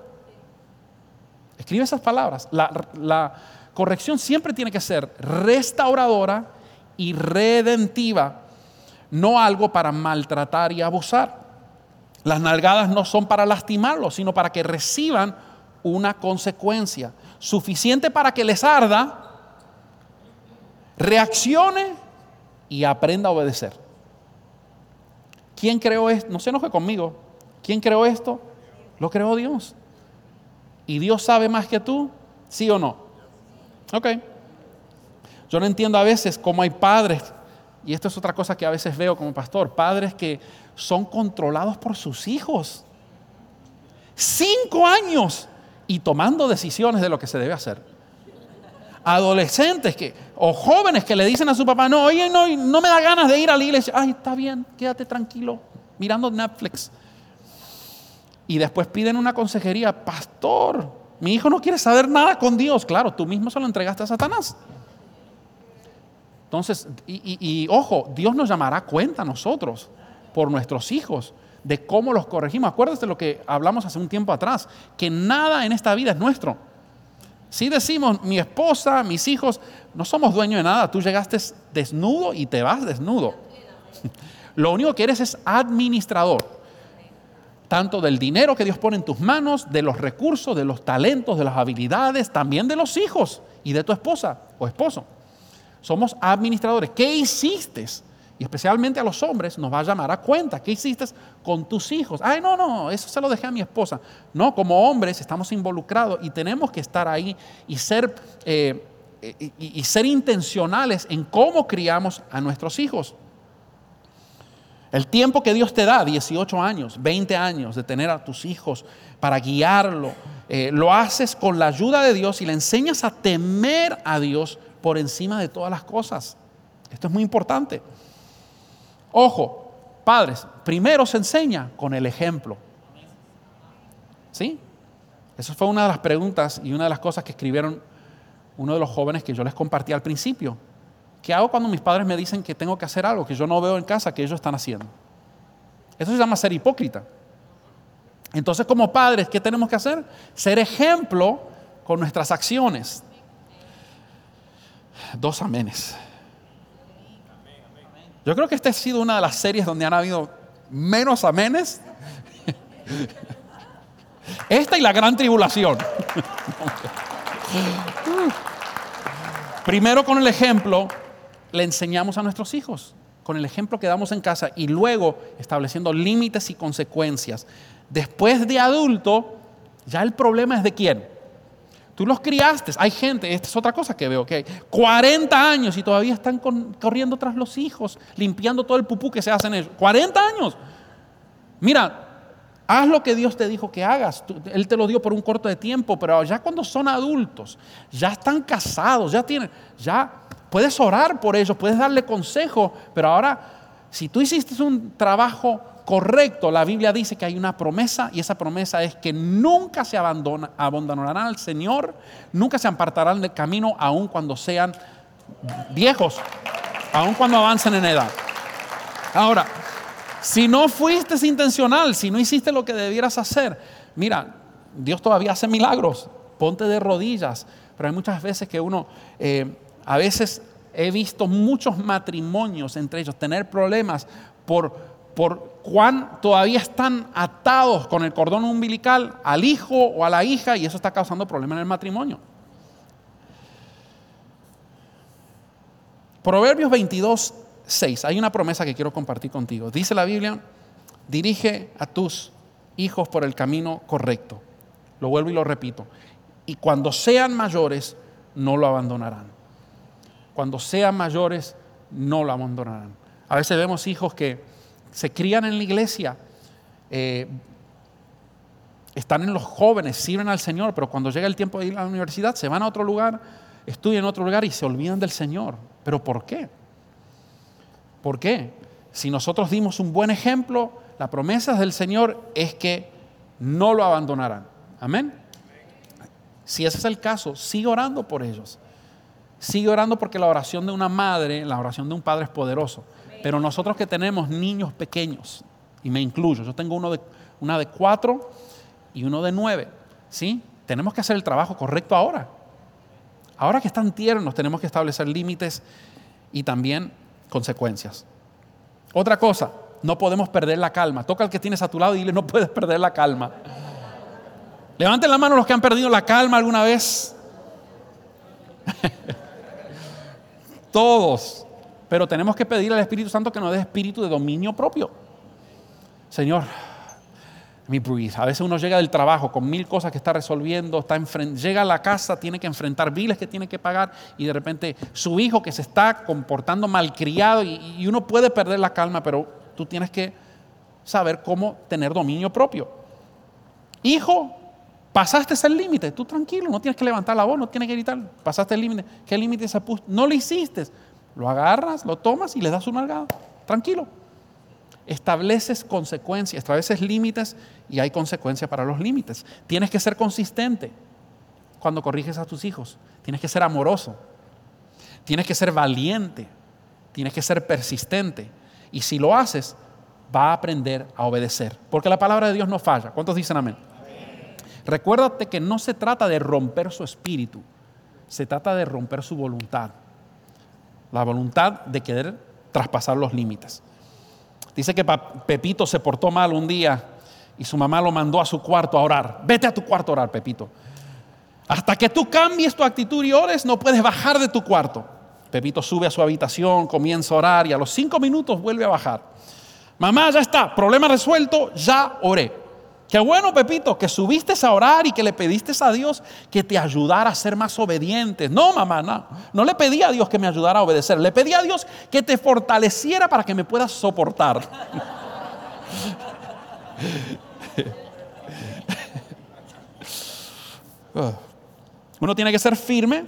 Escribe esas palabras. La, corrección siempre tiene que ser restauradora y redentiva, no algo para maltratar y abusar. Las nalgadas no son para lastimarlos, sino para que reciban una consecuencia suficiente para que les arda, reaccione y aprenda a obedecer. ¿Quién creó esto? No se enoje conmigo. ¿Quién creó esto? Lo creó Dios. ¿Y Dios sabe más que tú? ¿Sí o no? Ok. Yo no entiendo a veces cómo hay padres, y esto es otra cosa que a veces veo como pastor, padres que son controlados por sus hijos. Cinco años y tomando decisiones de lo que se debe hacer. Adolescentes que, o jóvenes que le dicen a su papá, no, oye, no, no me da ganas de ir a la iglesia. Ay, está bien, quédate tranquilo, mirando Netflix. Y después piden una consejería, pastor, mi hijo no quiere saber nada con Dios. Claro, tú mismo se lo entregaste a Satanás. Entonces, y, ojo, Dios nos llamará a cuenta a nosotros por nuestros hijos de cómo los corregimos. Acuérdate de lo que hablamos hace un tiempo atrás, que nada en esta vida es nuestro. Si decimos, mi esposa, mis hijos, no somos dueños de nada, tú llegaste desnudo y te vas desnudo. Lo único que eres es administrador, tanto del dinero que Dios pone en tus manos, de los recursos, de los talentos, de las habilidades, también de los hijos y de tu esposa o esposo. Somos administradores. ¿Qué hiciste? Y especialmente a los hombres nos va a llamar a cuenta. ¿Qué hiciste con tus hijos? Ay, no, no, eso se lo dejé a mi esposa. No, como hombres estamos involucrados y tenemos que estar ahí y ser, eh, y, ser intencionales en cómo criamos a nuestros hijos. El tiempo que Dios te da, 18 años, 20 años, de tener a tus hijos para guiarlo, eh, lo haces con la ayuda de Dios y le enseñas a temer a Dios por encima de todas las cosas. Esto es muy importante. Ojo, padres, primero se enseña con el ejemplo. ¿Sí? Esa fue una de las preguntas y una de las cosas que escribieron uno de los jóvenes que yo les compartí al principio. ¿Qué hago cuando mis padres me dicen que tengo que hacer algo que yo no veo en casa que ellos están haciendo? Eso se llama ser hipócrita. Entonces, como padres, ¿qué tenemos que hacer? Ser ejemplo con nuestras acciones. Dos amenes. Yo creo que esta ha sido una de las series donde han habido menos amenes. Esta y la gran tribulación. Primero con el ejemplo le enseñamos a nuestros hijos, con el ejemplo que damos en casa y luego estableciendo límites y consecuencias. Después de adulto, ya el problema es de quién. Tú los criaste. Hay gente, esta es otra cosa que veo, que 40 años y todavía están corriendo tras los hijos, limpiando todo el pupú que se hacen ellos. 40 años. Mira, haz lo que Dios te dijo que hagas. Él te lo dio por un corto de tiempo, pero ya cuando son adultos, ya están casados, ya tienen, ya puedes orar por ellos, puedes darle consejo, pero ahora, si tú hiciste un trabajo correcto, la Biblia dice que hay una promesa y esa promesa es que nunca se abandona, abandonarán al Señor, nunca se apartarán del camino, aun cuando sean viejos, aun cuando avancen en edad. Ahora, si no fuiste intencional, si no hiciste lo que debieras hacer, mira, Dios todavía hace milagros, ponte de rodillas, pero hay muchas veces que uno, eh, a veces he visto muchos matrimonios entre ellos tener problemas por por cuán todavía están atados con el cordón umbilical al hijo o a la hija y eso está causando problemas en el matrimonio. Proverbios 22, 6. Hay una promesa que quiero compartir contigo. Dice la Biblia, dirige a tus hijos por el camino correcto. Lo vuelvo y lo repito. Y cuando sean mayores, no lo abandonarán. Cuando sean mayores, no lo abandonarán. A veces vemos hijos que se crían en la iglesia, eh, están en los jóvenes, sirven al Señor, pero cuando llega el tiempo de ir a la universidad se van a otro lugar, estudian en otro lugar y se olvidan del Señor. ¿Pero por qué? ¿Por qué? Si nosotros dimos un buen ejemplo, la promesa del Señor es que no lo abandonarán. Amén. Si ese es el caso, sigue orando por ellos. Sigue orando porque la oración de una madre, la oración de un padre es poderoso. Pero nosotros que tenemos niños pequeños, y me incluyo, yo tengo uno de, una de cuatro y uno de nueve, ¿sí? Tenemos que hacer el trabajo correcto ahora. Ahora que están tiernos, tenemos que establecer límites y también consecuencias. Otra cosa, no podemos perder la calma. Toca al que tienes a tu lado y dile, no puedes perder la calma. Levanten la mano los que han perdido la calma alguna vez. todos. Pero tenemos que pedir al Espíritu Santo que nos dé espíritu de dominio propio. Señor, mi breathe. A veces uno llega del trabajo con mil cosas que está resolviendo, está llega a la casa, tiene que enfrentar biles que tiene que pagar y de repente su hijo que se está comportando malcriado y, y uno puede perder la calma, pero tú tienes que saber cómo tener dominio propio. Hijo, pasaste el límite, tú tranquilo, no tienes que levantar la voz, no tienes que gritar, pasaste el límite. ¿Qué límite se puso? No lo hiciste. Lo agarras, lo tomas y le das una nalgada. Tranquilo estableces consecuencias, estableces límites y hay consecuencias para los límites. Tienes que ser consistente cuando corriges a tus hijos. Tienes que ser amoroso. Tienes que ser valiente. Tienes que ser persistente. Y si lo haces, va a aprender a obedecer. Porque la palabra de Dios no falla. ¿Cuántos dicen amén? Recuérdate que no se trata de romper su espíritu, se trata de romper su voluntad. La voluntad de querer traspasar los límites. Dice que Pepito se portó mal un día y su mamá lo mandó a su cuarto a orar. Vete a tu cuarto a orar, Pepito. Hasta que tú cambies tu actitud y ores, no puedes bajar de tu cuarto. Pepito sube a su habitación, comienza a orar y a los cinco minutos vuelve a bajar. Mamá, ya está, problema resuelto, ya oré. Qué bueno, Pepito, que subiste a orar y que le pediste a Dios que te ayudara a ser más obedientes. No, mamá, no. No le pedí a Dios que me ayudara a obedecer. Le pedí a Dios que te fortaleciera para que me puedas soportar. Uno tiene que ser firme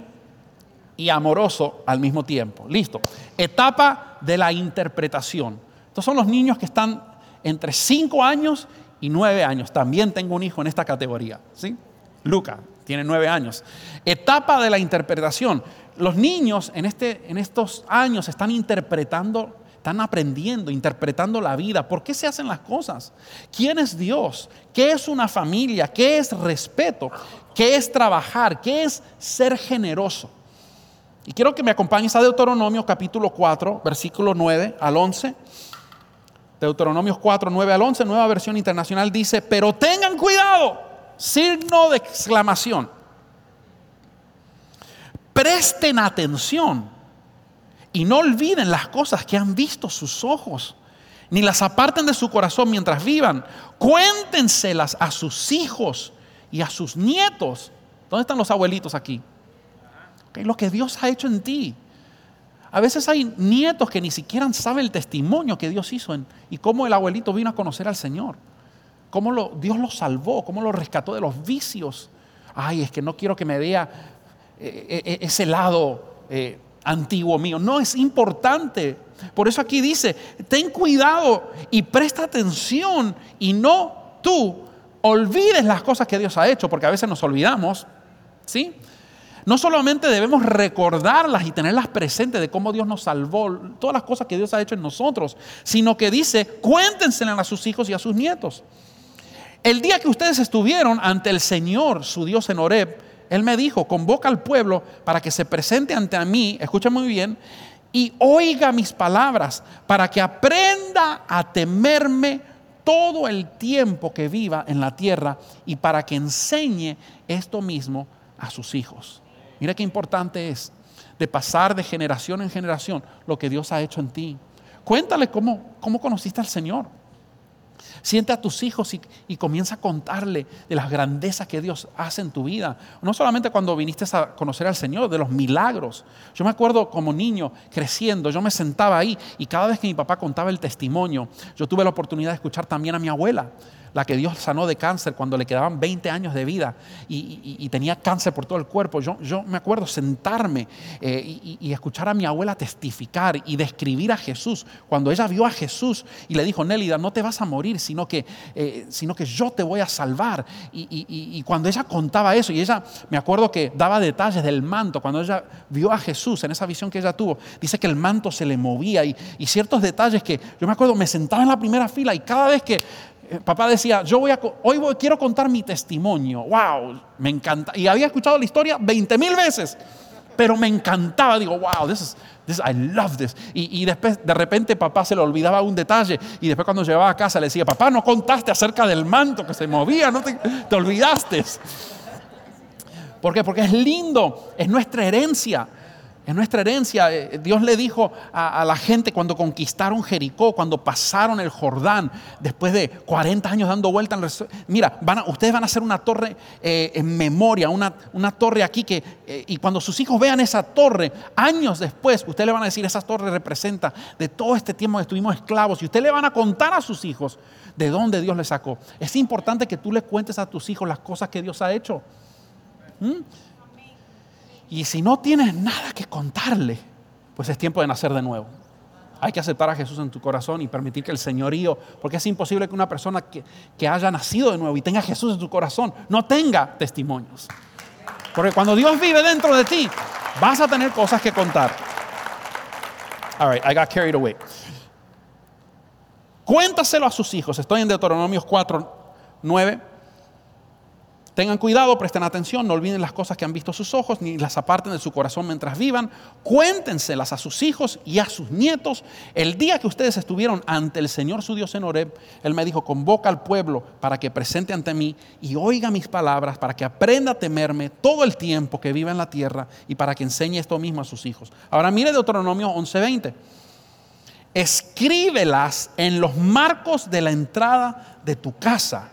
y amoroso al mismo tiempo. Listo. Etapa de la interpretación. Estos son los niños que están entre 5 años y 9 años. También tengo un hijo en esta categoría. ¿sí? Luca tiene 9 años. Etapa de la interpretación. Los niños en, este, en estos años están interpretando, están aprendiendo, interpretando la vida. ¿Por qué se hacen las cosas? ¿Quién es Dios? ¿Qué es una familia? ¿Qué es respeto? ¿Qué es trabajar? ¿Qué es ser generoso? Y quiero que me acompañes a Deuteronomio capítulo 4, versículo 9 al 11. Deuteronomios 4, 9 al 11, nueva versión internacional dice, pero tengan cuidado, signo de exclamación. Presten atención y no olviden las cosas que han visto sus ojos, ni las aparten de su corazón mientras vivan. Cuéntenselas a sus hijos y a sus nietos. ¿Dónde están los abuelitos aquí? Lo que Dios ha hecho en ti. A veces hay nietos que ni siquiera saben el testimonio que Dios hizo y cómo el abuelito vino a conocer al Señor. Cómo lo- Dios lo salvó, cómo lo rescató de los vicios. Ay, es que no quiero que me vea eh, eh, ese lado eh, antiguo mío. No, es importante. Por eso aquí dice, ten cuidado y presta atención y no tú olvides las cosas que Dios ha hecho, porque a veces nos olvidamos, ¿sí? No solamente debemos recordarlas y tenerlas presentes de cómo Dios nos salvó, todas las cosas que Dios ha hecho en nosotros, sino que dice, cuéntenselas a sus hijos y a sus nietos. El día que ustedes estuvieron ante el Señor, su Dios en Horeb, Él me dijo, convoca al pueblo para que se presente ante mí, escucha muy bien, y oiga mis palabras, para que aprenda a temerme todo el tiempo que viva en la tierra y para que enseñe esto mismo a sus hijos. Mira qué importante es de pasar de generación en generación lo que Dios ha hecho en ti. Cuéntale cómo, cómo conociste al Señor. Siente a tus hijos y, y comienza a contarle de las grandezas que Dios hace en tu vida. No solamente cuando viniste a conocer al Señor, de los milagros. Yo me acuerdo como niño creciendo, yo me sentaba ahí y cada vez que mi papá contaba el testimonio, yo tuve la oportunidad de escuchar también a mi abuela, la que Dios sanó de cáncer cuando le quedaban 20 años de vida y, tenía cáncer por todo el cuerpo. Yo, yo me acuerdo sentarme eh, y, escuchar a mi abuela testificar y describir a Jesús. Cuando ella vio a Jesús y le dijo, Nélida, no te vas a morir, sino que, eh, sino que yo te voy a salvar. Y, cuando ella contaba eso, y ella, me acuerdo que daba detalles del manto, cuando ella vio a Jesús en esa visión que ella tuvo, dice que el manto se le movía y, y ciertos detalles que yo me acuerdo, me sentaba en la primera fila y cada vez que papá decía, yo voy a, hoy quiero contar mi testimonio. Wow, me encanta. Y había escuchado la historia 20 mil veces, pero me encantaba. Digo, wow, this is, this, I love this. Y, y después, de repente, papá se le olvidaba un detalle. Y después, cuando llegaba a casa, le decía, papá, no contaste acerca del manto que se movía, no te, te olvidaste. ¿Por qué? Porque es lindo, es nuestra herencia. Es nuestra herencia. Eh, Dios le dijo a, la gente cuando conquistaron Jericó, cuando pasaron el Jordán, después de 40 años dando vuelta. Mira, van a- ustedes van a hacer una torre eh, en memoria, una, una torre aquí que, eh, y cuando sus hijos vean esa torre, años después, ustedes le van a decir, esa torre representa de todo este tiempo que estuvimos esclavos, y ustedes le van a contar a sus hijos de dónde Dios les sacó. Es importante que tú le cuentes a tus hijos las cosas que Dios ha hecho. ¿Mm? Y si no tienes nada que contarle, pues es tiempo de nacer de nuevo. Hay que aceptar a Jesús en tu corazón y permitir que el señorío, porque es imposible que una persona que, que haya nacido de nuevo y tenga Jesús en su corazón no tenga testimonios. Porque cuando Dios vive dentro de ti, vas a tener cosas que contar. All right, I got carried away. Cuéntaselo a sus hijos. Estoy en Deuteronomios 4, 9. Tengan cuidado, presten atención, no olviden las cosas que han visto sus ojos, ni las aparten de su corazón mientras vivan. Cuéntenselas a sus hijos y a sus nietos. El día que ustedes estuvieron ante el Señor su Dios en Horeb, Él me dijo, convoca al pueblo para que presente ante mí y oiga mis palabras, para que aprenda a temerme todo el tiempo que viva en la tierra y para que enseñe esto mismo a sus hijos. Ahora mire Deuteronomio 11:20 escríbelas en los marcos de la entrada de tu casa.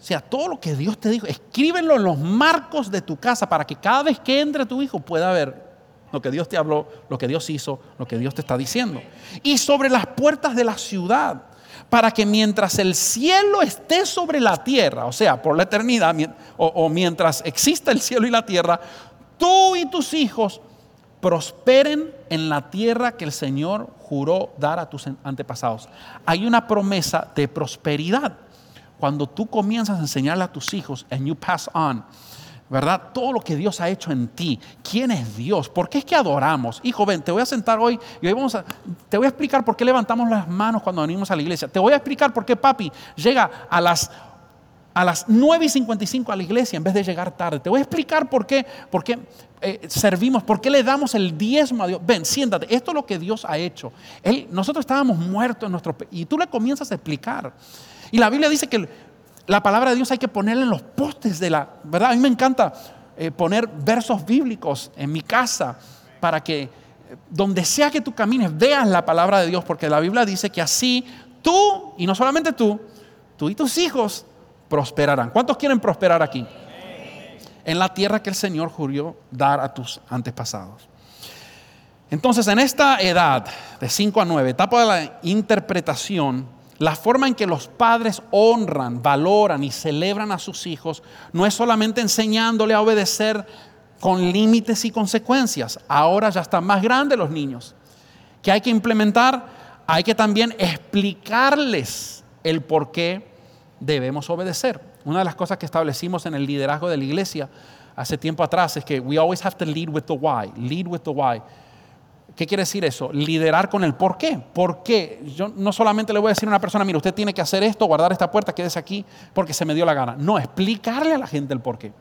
O sea, todo lo que Dios te dijo, escríbelo en los marcos de tu casa para que cada vez que entre tu hijo pueda ver lo que Dios te habló, lo que Dios hizo, lo que Dios te está diciendo. Y sobre las puertas de la ciudad, para que mientras el cielo esté sobre la tierra, o sea, por la eternidad, o, o mientras exista el cielo y la tierra, tú y tus hijos prosperen en la tierra que el Señor juró dar a tus antepasados. Hay una promesa de prosperidad. Cuando tú comienzas a enseñarle a tus hijos, and you pass on, ¿verdad? Todo lo que Dios ha hecho en ti. ¿Quién es Dios? ¿Por qué es que adoramos? Hijo, ven, te voy a sentar hoy y hoy vamos a, te voy a explicar por qué levantamos las manos cuando venimos a la iglesia. Te voy a explicar por qué papi llega a las a las 9 y 55 a la iglesia en vez de llegar tarde. Te voy a explicar por qué, por qué eh, servimos, por qué le damos el diezmo a Dios. Ven, siéntate, esto es lo que Dios ha hecho. Él, nosotros estábamos muertos en nuestro... Y tú le comienzas a explicar. Y la Biblia dice que la palabra de Dios hay que ponerla en los postes de la... ¿Verdad? A mí me encanta eh, poner versos bíblicos en mi casa para que eh, donde sea que tú camines veas la palabra de Dios, porque la Biblia dice que así tú, y no solamente tú, tú y tus hijos prosperarán. ¿Cuántos quieren prosperar aquí? En la tierra que el Señor juró dar a tus antepasados. Entonces, en esta edad de 5 a 9, etapa de la interpretación, la forma en que los padres honran, valoran y celebran a sus hijos no es solamente enseñándole a obedecer con límites y consecuencias. Ahora ya están más grandes los niños. ¿Qué hay que implementar? Hay que también explicarles el por qué debemos obedecer. Una de las cosas que establecimos en el liderazgo de la iglesia hace tiempo atrás es que we always have to lead with the why, lead with the why. ¿Qué quiere decir eso? Liderar con el por qué. ¿Por qué? Yo no solamente le voy a decir a una persona, mira, usted tiene que hacer esto, guardar esta puerta, quédese aquí porque se me dio la gana. No, explicarle a la gente el por qué.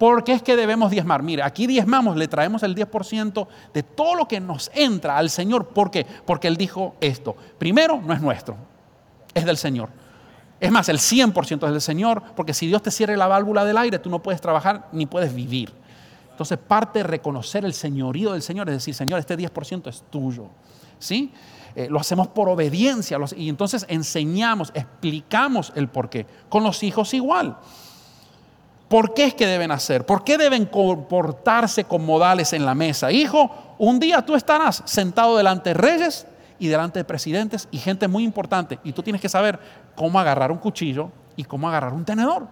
¿Por qué es que debemos diezmar? Mira, aquí diezmamos, le traemos el 10% de todo lo que nos entra al Señor. ¿Por qué? Porque Él dijo esto. Primero, no es nuestro, es del Señor. Es más, el 100% es del Señor, porque si Dios te cierre la válvula del aire, tú no puedes trabajar ni puedes vivir. Entonces, parte de reconocer el señorío del Señor es decir, Señor, este 10% es tuyo. ¿Sí? Eh, lo hacemos por obediencia y entonces enseñamos, explicamos el por qué. Con los hijos igual. ¿Por qué es que deben hacer? ¿Por qué deben comportarse con modales en la mesa? Hijo, un día tú estarás sentado delante de reyes y delante de presidentes y gente muy importante y tú tienes que saber cómo agarrar un cuchillo y cómo agarrar un tenedor.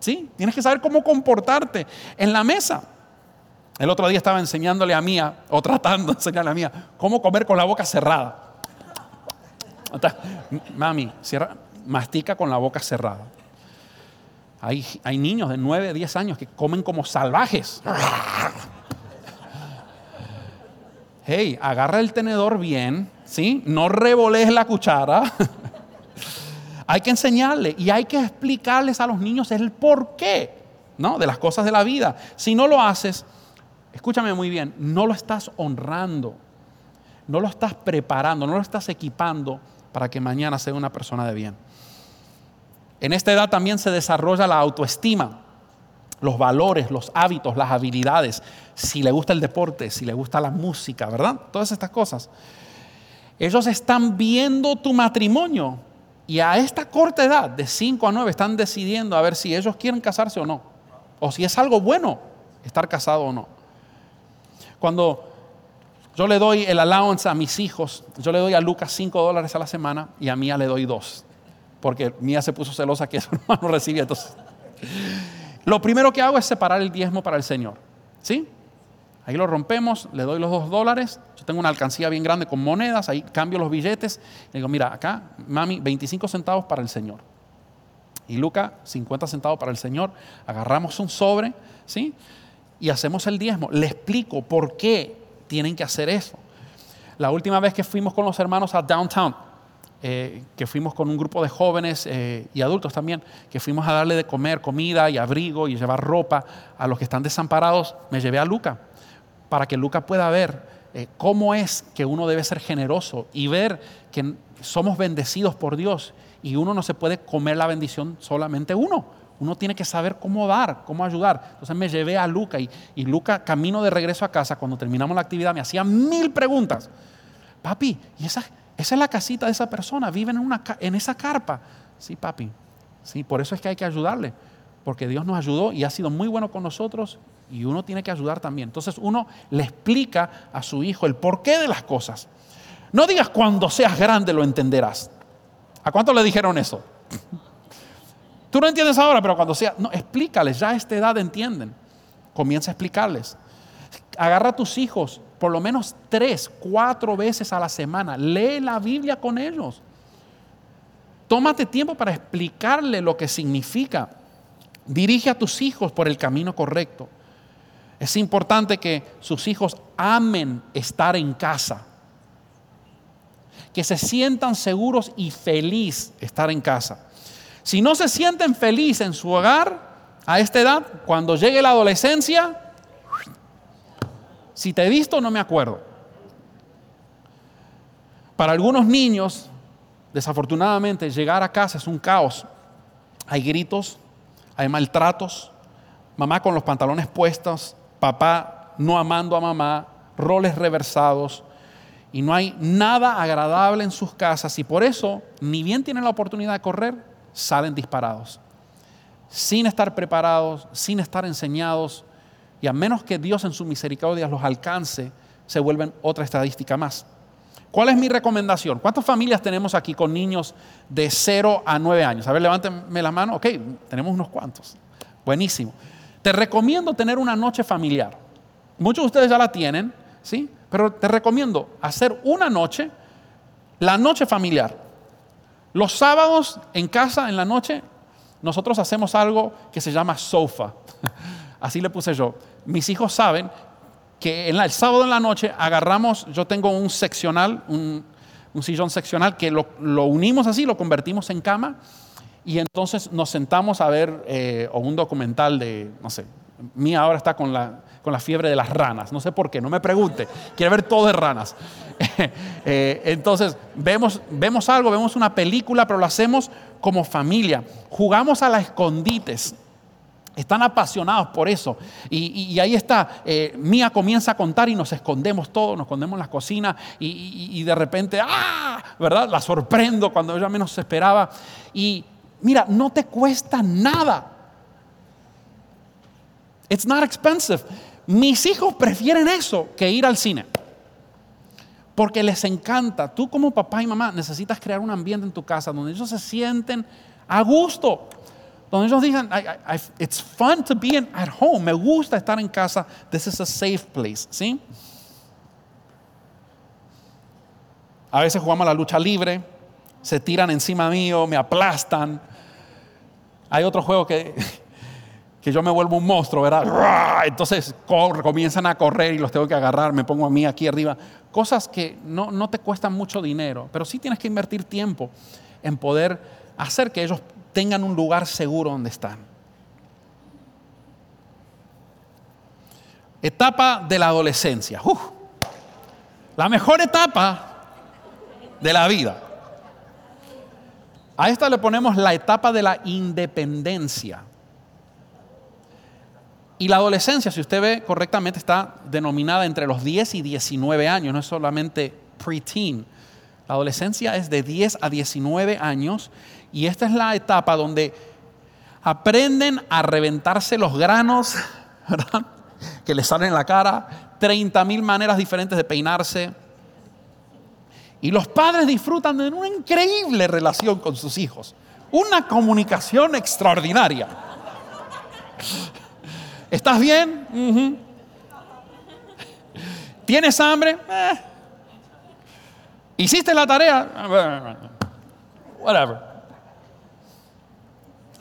¿Sí? Tienes que saber cómo comportarte en la mesa. El otro día estaba enseñándole a Mía, o tratando de enseñarle a Mía, cómo comer con la boca cerrada. Mami, cierra, mastica con la boca cerrada. Hay, hay niños de 9, 10 años que comen como salvajes. Hey, agarra el tenedor bien, ¿sí? No revolees la cuchara. hay que enseñarle y hay que explicarles a los niños el porqué, ¿no? De las cosas de la vida. Si no lo haces, escúchame muy bien, no lo estás honrando, no lo estás preparando, no lo estás equipando para que mañana sea una persona de bien. En esta edad también se desarrolla la autoestima. los valores, los hábitos, las habilidades, si le gusta el deporte, si le gusta la música, ¿verdad? Todas estas cosas. Ellos están viendo tu matrimonio y a esta corta edad, de 5 a 9, están decidiendo a ver si ellos quieren casarse o no. O si es algo bueno estar casado o no. Cuando yo le doy el allowance a mis hijos, yo le doy a Lucas 5 dólares a la semana y a Mía le doy 2. Porque Mía se puso celosa que su hermano recibía. Entonces, lo primero que hago es separar el diezmo para el Señor. ¿Sí? Ahí lo rompemos, le doy los dos dólares. Yo tengo una alcancía bien grande con monedas, ahí cambio los billetes. Y digo, mira, acá, mami, 25 centavos para el Señor. Y Luca, 50 centavos para el Señor. Agarramos un sobre, ¿sí? Y hacemos el diezmo. Le explico por qué tienen que hacer eso. La última vez que fuimos con los hermanos a Downtown, eh, que fuimos con un grupo de jóvenes eh, y adultos también, que fuimos a darle de comer comida y abrigo y llevar ropa a los que están desamparados, me llevé a Luca para que Luca pueda ver eh, cómo es que uno debe ser generoso y ver que somos bendecidos por Dios y uno no se puede comer la bendición solamente uno. Uno tiene que saber cómo dar, cómo ayudar. Entonces me llevé a Luca y, y Luca, camino de regreso a casa, cuando terminamos la actividad, me hacía mil preguntas. Papi, ¿y esa, esa es la casita de esa persona? ¿Viven en, una, en esa carpa? Sí, papi. Sí, por eso es que hay que ayudarle. Porque Dios nos ayudó y ha sido muy bueno con nosotros y uno tiene que ayudar también. Entonces uno le explica a su hijo el porqué de las cosas. No digas cuando seas grande lo entenderás. ¿A cuánto le dijeron eso? Tú no entiendes ahora, pero cuando sea, no, explícales, ya a esta edad entienden. Comienza a explicarles. Agarra a tus hijos por lo menos tres, cuatro veces a la semana. Lee la Biblia con ellos. Tómate tiempo para explicarle lo que significa. Dirige a tus hijos por el camino correcto. Es importante que sus hijos amen estar en casa. Que se sientan seguros y feliz estar en casa. Si no se sienten felices en su hogar a esta edad, cuando llegue la adolescencia, si te he visto no me acuerdo. Para algunos niños, desafortunadamente, llegar a casa es un caos. Hay gritos, hay maltratos, mamá con los pantalones puestos, papá no amando a mamá, roles reversados, y no hay nada agradable en sus casas y por eso ni bien tienen la oportunidad de correr, salen disparados, sin estar preparados, sin estar enseñados, y a menos que Dios en su misericordia los alcance, se vuelven otra estadística más. ¿Cuál es mi recomendación? ¿Cuántas familias tenemos aquí con niños de 0 a 9 años? A ver, levántenme la mano. Ok, tenemos unos cuantos. Buenísimo. Te recomiendo tener una noche familiar. Muchos de ustedes ya la tienen, ¿sí? Pero te recomiendo hacer una noche, la noche familiar. Los sábados en casa, en la noche, nosotros hacemos algo que se llama sofa. Así le puse yo. Mis hijos saben que en el sábado en la noche agarramos, yo tengo un seccional, un, sillón seccional que lo, unimos así, lo convertimos en cama y entonces nos sentamos a ver eh, o un documental de, no sé, mía ahora está con la, con la fiebre de las ranas, no sé por qué, no me pregunte, quiere ver todo de ranas. Eh, entonces, vemos, vemos algo, vemos una película, pero lo hacemos como familia, jugamos a las escondites. Están apasionados por eso. Y, ahí está, eh, Mía comienza a contar y nos escondemos todos, nos escondemos en las cocinas y, y, de repente, ¡ah! ¿Verdad? La sorprendo cuando ella menos esperaba. Y mira, no te cuesta nada. It's not expensive. Mis hijos prefieren eso que ir al cine. Porque les encanta. Tú como papá y mamá necesitas crear un ambiente en tu casa donde ellos se sienten a gusto donde ellos digan, it's fun to be at home, me gusta estar en casa, this is a safe place, ¿sí? A veces jugamos a la lucha libre, se tiran encima mío, me aplastan. Hay otro juego que, que yo me vuelvo un monstruo, ¿verdad? Entonces comienzan a correr y los tengo que agarrar, me pongo a mí aquí arriba. Cosas que no, no te cuestan mucho dinero, pero sí tienes que invertir tiempo en poder hacer que ellos tengan un lugar seguro donde están. Etapa de la adolescencia. la mejor etapa de la vida. A esta le ponemos la etapa de la independencia. Y la adolescencia, si usted ve correctamente, está denominada entre los 10 y 19 años, no es solamente preteen. La adolescencia es de 10 a 19 años y esta es la etapa donde aprenden a reventarse los granos que les salen en la cara, 30 mil maneras diferentes de peinarse. Y los padres disfrutan de una increíble relación con sus hijos, una comunicación extraordinaria. ¿Estás bien? ¿Tienes hambre? Eh. ¿Hiciste la tarea? Whatever.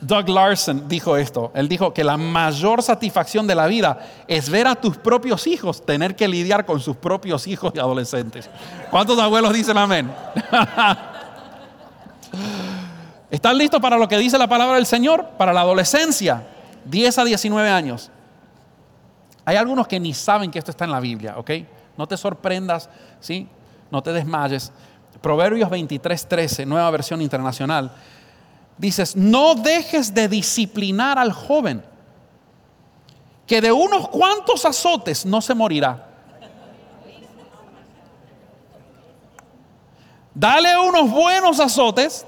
Doug Larson dijo esto. Él dijo que la mayor satisfacción de la vida es ver a tus propios hijos tener que lidiar con sus propios hijos y adolescentes. ¿Cuántos abuelos dicen amén? ¿Están listos para lo que dice la palabra del Señor? Para la adolescencia, 10 a 19 años. Hay algunos que ni saben que esto está en la Biblia, ¿ok? No te sorprendas, ¿sí? No te desmayes. Proverbios 23, 13, nueva versión internacional. Dices, no dejes de disciplinar al joven, que de unos cuantos azotes no se morirá. Dale unos buenos azotes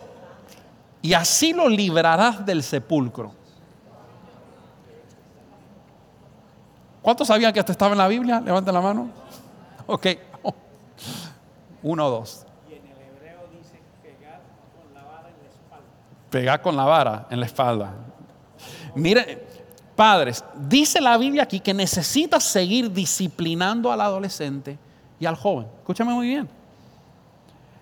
y así lo librarás del sepulcro. ¿Cuántos sabían que esto estaba en la Biblia? Levanten la mano. Ok. Uno o dos. Pegar con la vara en la espalda. Mire, padres, dice la Biblia aquí que necesitas seguir disciplinando al adolescente y al joven. Escúchame muy bien.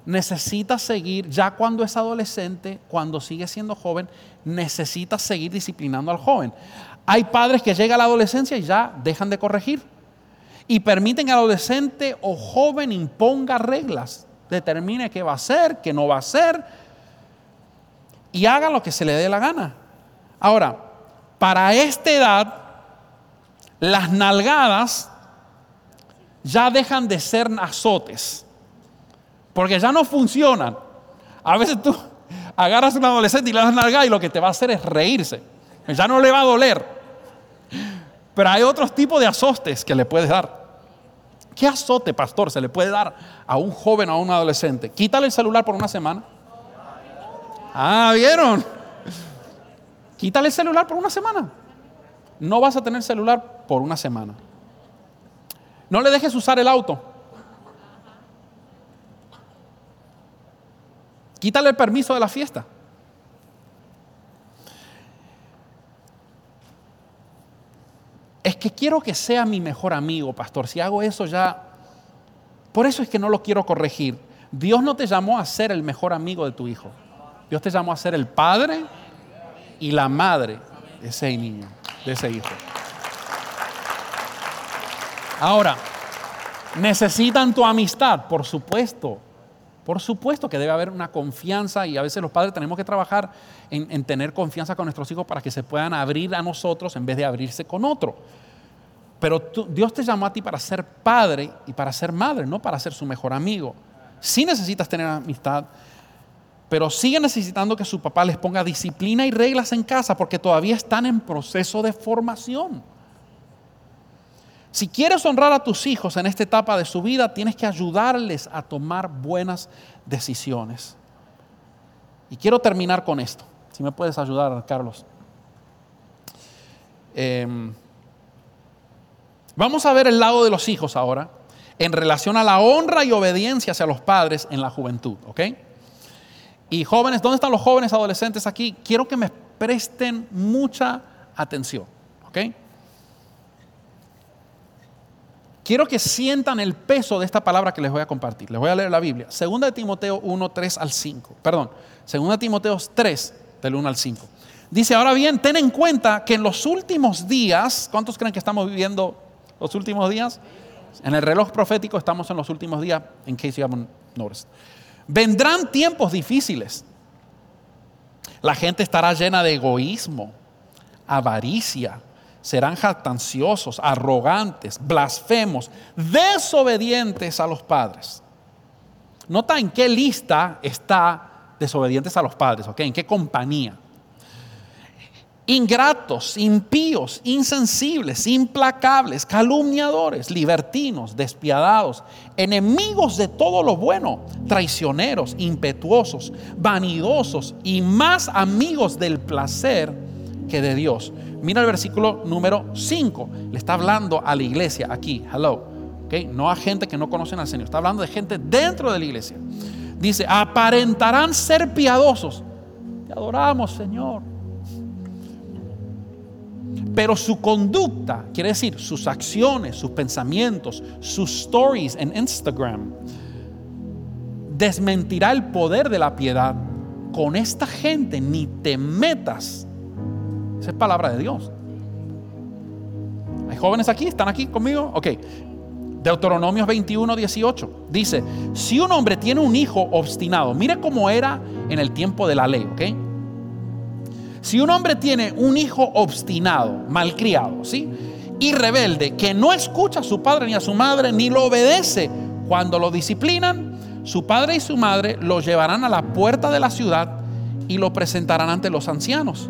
Necesitas seguir, ya cuando es adolescente, cuando sigue siendo joven, necesitas seguir disciplinando al joven. Hay padres que llegan a la adolescencia y ya dejan de corregir. Y permiten que adolescente o joven imponga reglas, determine qué va a hacer, qué no va a hacer, y haga lo que se le dé la gana. Ahora, para esta edad, las nalgadas ya dejan de ser azotes, porque ya no funcionan. A veces tú agarras a un adolescente y le das nalgada y lo que te va a hacer es reírse. Ya no le va a doler. Pero hay otros tipos de azotes que le puedes dar. ¿Qué azote, pastor, se le puede dar a un joven o a un adolescente? Quítale el celular por una semana. Ah, ¿vieron? Quítale el celular por una semana. No vas a tener celular por una semana. No le dejes usar el auto. Quítale el permiso de la fiesta. Es que quiero que sea mi mejor amigo, pastor. Si hago eso ya... Por eso es que no lo quiero corregir. Dios no te llamó a ser el mejor amigo de tu hijo. Dios te llamó a ser el padre y la madre de ese niño, de ese hijo. Ahora, necesitan tu amistad, por supuesto. Por supuesto que debe haber una confianza y a veces los padres tenemos que trabajar en, en, tener confianza con nuestros hijos para que se puedan abrir a nosotros en vez de abrirse con otro. Pero Dios te llamó a ti para ser padre y para ser madre, no para ser su mejor amigo. Sí necesitas tener amistad, pero sigue necesitando que su papá les ponga disciplina y reglas en casa porque todavía están en proceso de formación. Si quieres honrar a tus hijos en esta etapa de su vida, tienes que ayudarles a tomar buenas decisiones. Y quiero terminar con esto. Si me puedes ayudar, Carlos. Eh, vamos a ver el lado de los hijos ahora en relación a la honra y obediencia hacia los padres en la juventud. ¿Ok? Y jóvenes, ¿dónde están los jóvenes adolescentes aquí? Quiero que me presten mucha atención. ¿Ok? Quiero que sientan el peso de esta palabra que les voy a compartir. Les voy a leer la Biblia. Segunda de Timoteo 1, 3 al 5. Perdón. Segunda de Timoteo 3, del 1 al 5. Dice, ahora bien, ten en cuenta que en los últimos días, ¿cuántos creen que estamos viviendo los últimos días? En el reloj profético estamos en los últimos días, en case you haven't noticed. Vendrán tiempos difíciles. La gente estará llena de egoísmo, avaricia, serán jactanciosos, arrogantes, blasfemos, desobedientes a los padres. Nota en qué lista está desobedientes a los padres, ¿ok? ¿En qué compañía? ingratos, impíos, insensibles, implacables, calumniadores, libertinos, despiadados, enemigos de todo lo bueno, traicioneros, impetuosos, vanidosos y más amigos del placer que de Dios. Mira el versículo número 5. Le está hablando a la iglesia aquí, hello. ¿okay? No a gente que no conocen al Señor. Está hablando de gente dentro de la iglesia. Dice, aparentarán ser piadosos. Te adoramos, Señor. Pero su conducta, quiere decir sus acciones, sus pensamientos, sus stories en Instagram, desmentirá el poder de la piedad. Con esta gente ni te metas. Esa es palabra de Dios. ¿Hay jóvenes aquí? ¿Están aquí conmigo? Ok. Deuteronomios 21, 18. Dice, si un hombre tiene un hijo obstinado, mire cómo era en el tiempo de la ley, ¿ok? Si un hombre tiene un hijo obstinado, malcriado, ¿sí? Y rebelde, que no escucha a su padre ni a su madre, ni lo obedece cuando lo disciplinan, su padre y su madre lo llevarán a la puerta de la ciudad y lo presentarán ante los ancianos.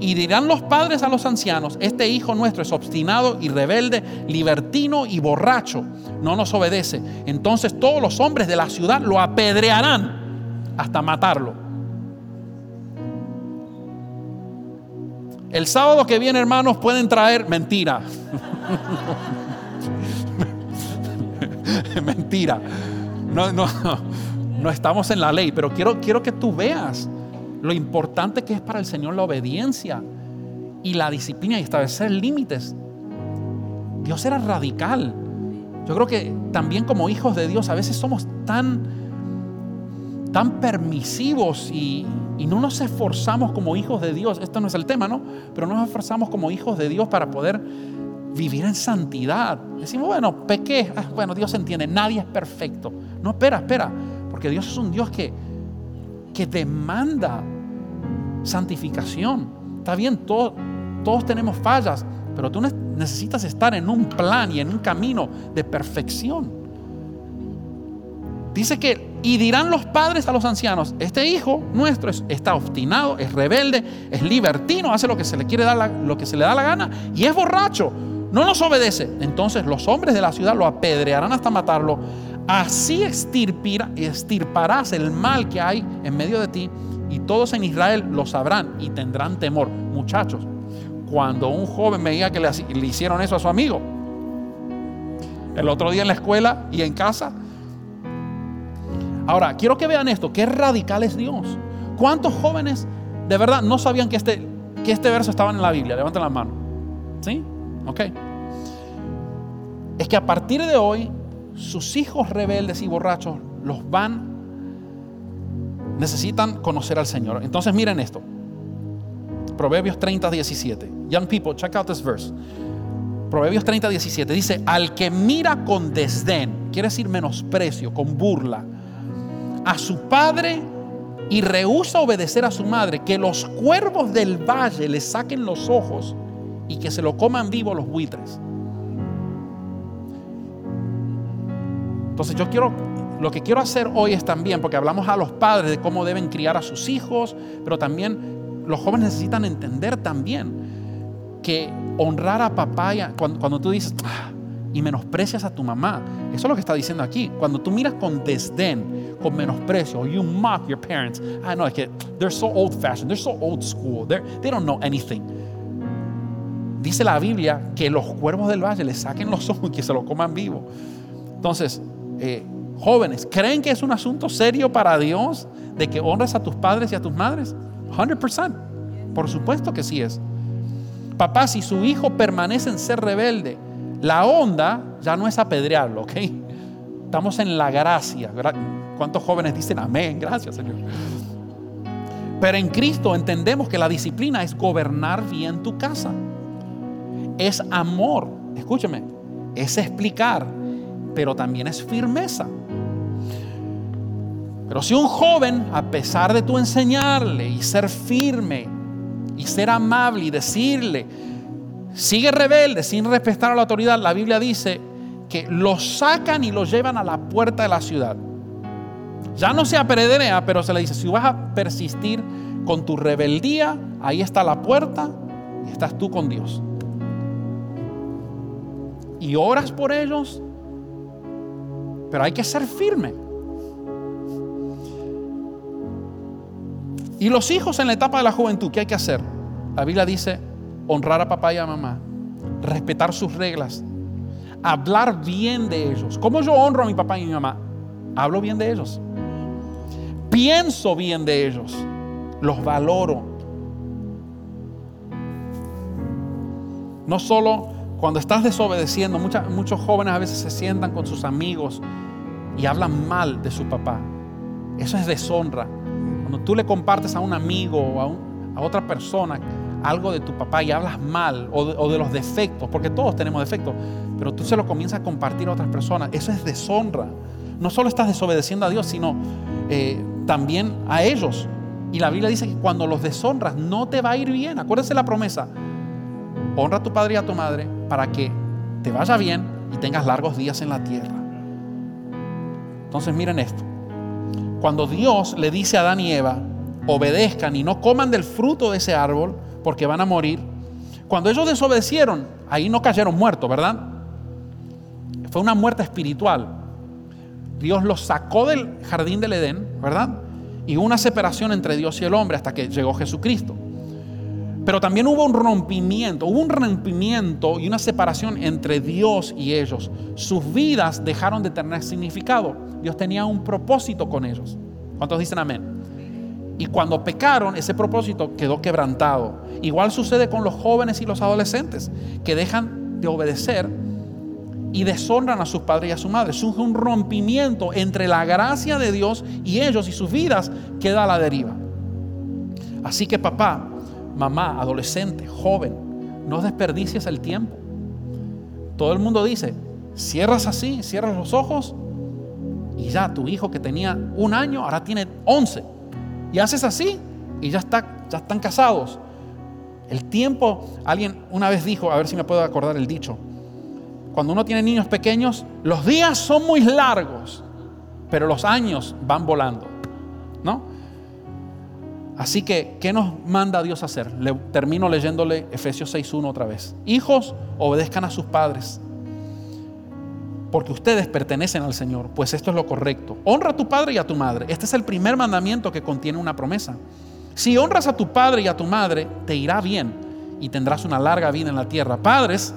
Y dirán los padres a los ancianos, este hijo nuestro es obstinado y rebelde, libertino y borracho, no nos obedece. Entonces todos los hombres de la ciudad lo apedrearán hasta matarlo. El sábado que viene, hermanos, pueden traer mentira. mentira. No, no, no estamos en la ley, pero quiero, quiero que tú veas lo importante que es para el Señor la obediencia y la disciplina y establecer límites. Dios era radical. Yo creo que también como hijos de Dios a veces somos tan, tan permisivos y, y no nos esforzamos como hijos de Dios. Esto no es el tema, ¿no? Pero no nos esforzamos como hijos de Dios para poder vivir en santidad. Decimos, bueno, pequé. Ah, bueno, Dios entiende, nadie es perfecto. No, espera, espera. Porque Dios es un Dios que, que demanda santificación. Está bien, todos, tenemos fallas, pero tú necesitas estar en un plan y en un camino de perfección. Dice que, y dirán los padres a los ancianos, este hijo nuestro está obstinado, es rebelde, es libertino, hace lo que se le quiere dar lo que se le da la gana y es borracho, no nos obedece. Entonces los hombres de la ciudad lo apedrearán hasta matarlo. Así extirparás el mal que hay en medio de ti y todos en Israel lo sabrán y tendrán temor. Muchachos, cuando un joven me diga que le, hicieron eso a su amigo, el otro día en la escuela y en casa, Ahora, quiero que vean esto, qué radical es Dios. ¿Cuántos jóvenes de verdad no sabían que este, que este verso estaba en la Biblia? Levanten la mano. ¿Sí? Ok. Es que a partir de hoy, sus hijos rebeldes y borrachos los van, necesitan conocer al Señor. Entonces miren esto. Proverbios 30, 17. Young people, check out this verse. Proverbios 30, 17 dice, al que mira con desdén, quiere decir menosprecio, con burla, a su padre y rehúsa obedecer a su madre, que los cuervos del valle le saquen los ojos y que se lo coman vivo los buitres. Entonces yo quiero, lo que quiero hacer hoy es también, porque hablamos a los padres de cómo deben criar a sus hijos, pero también los jóvenes necesitan entender también que honrar a papá, cuando, cuando tú dices, ah, y menosprecias a tu mamá. Eso es lo que está diciendo aquí. Cuando tú miras con desdén, con menosprecio, you mock your parents. Ah, no, es que they're so old fashioned, they're so old school, they don't know anything. Dice la Biblia que los cuervos del valle le saquen los ojos y que se lo coman vivo. Entonces, eh, jóvenes, ¿creen que es un asunto serio para Dios de que honres a tus padres y a tus madres? 100%. Por supuesto que sí es. Papá, si su hijo permanece en ser rebelde, la onda ya no es apedrearlo, ¿ok? Estamos en la gracia. ¿Cuántos jóvenes dicen amén? Gracias, Señor. Pero en Cristo entendemos que la disciplina es gobernar bien tu casa. Es amor, escúcheme, es explicar, pero también es firmeza. Pero si un joven, a pesar de tu enseñarle y ser firme y ser amable y decirle, sigue rebelde sin respetar a la autoridad, la Biblia dice que lo sacan y lo llevan a la puerta de la ciudad. Ya no se apedrea, pero se le dice, si vas a persistir con tu rebeldía, ahí está la puerta y estás tú con Dios. Y oras por ellos, pero hay que ser firme. Y los hijos en la etapa de la juventud, ¿qué hay que hacer? La Biblia dice honrar a papá y a mamá, respetar sus reglas, hablar bien de ellos. ¿Cómo yo honro a mi papá y a mi mamá? Hablo bien de ellos. Pienso bien de ellos. Los valoro. No solo cuando estás desobedeciendo, muchos jóvenes a veces se sientan con sus amigos y hablan mal de su papá. Eso es deshonra. Cuando tú le compartes a un amigo o a, otra persona algo de tu papá y hablas mal o de, los defectos, porque todos tenemos defectos, pero tú se lo comienzas a compartir a otras personas, eso es deshonra. No solo estás desobedeciendo a Dios, sino eh, también a ellos. Y la Biblia dice que cuando los deshonras no te va a ir bien. Acuérdese la promesa. Honra a tu padre y a tu madre para que te vaya bien y tengas largos días en la tierra. Entonces miren esto. Cuando Dios le dice a Adán y Eva, obedezcan y no coman del fruto de ese árbol porque van a morir, cuando ellos desobedecieron, ahí no cayeron muertos, ¿verdad? Fue una muerte espiritual. Dios los sacó del jardín del Edén, ¿verdad? Y hubo una separación entre Dios y el hombre hasta que llegó Jesucristo. Pero también hubo un rompimiento, hubo un rompimiento y una separación entre Dios y ellos. Sus vidas dejaron de tener significado. Dios tenía un propósito con ellos. ¿Cuántos dicen amén? Y cuando pecaron, ese propósito quedó quebrantado. Igual sucede con los jóvenes y los adolescentes, que dejan de obedecer y deshonran a sus padres y a su madre. Surge un rompimiento entre la gracia de Dios y ellos y sus vidas queda a la deriva. Así que papá, mamá, adolescente, joven, no desperdicies el tiempo. Todo el mundo dice, cierras así, cierras los ojos y ya tu hijo que tenía un año ahora tiene once. Y haces así y ya, está, ya están casados. El tiempo, alguien una vez dijo, a ver si me puedo acordar el dicho, cuando uno tiene niños pequeños, los días son muy largos, pero los años van volando. ¿No? Así que, ¿qué nos manda Dios a hacer? Termino leyéndole Efesios 6.1 otra vez. Hijos, obedezcan a sus padres, porque ustedes pertenecen al Señor, pues esto es lo correcto. Honra a tu padre y a tu madre. Este es el primer mandamiento que contiene una promesa. Si honras a tu padre y a tu madre, te irá bien y tendrás una larga vida en la tierra. Padres,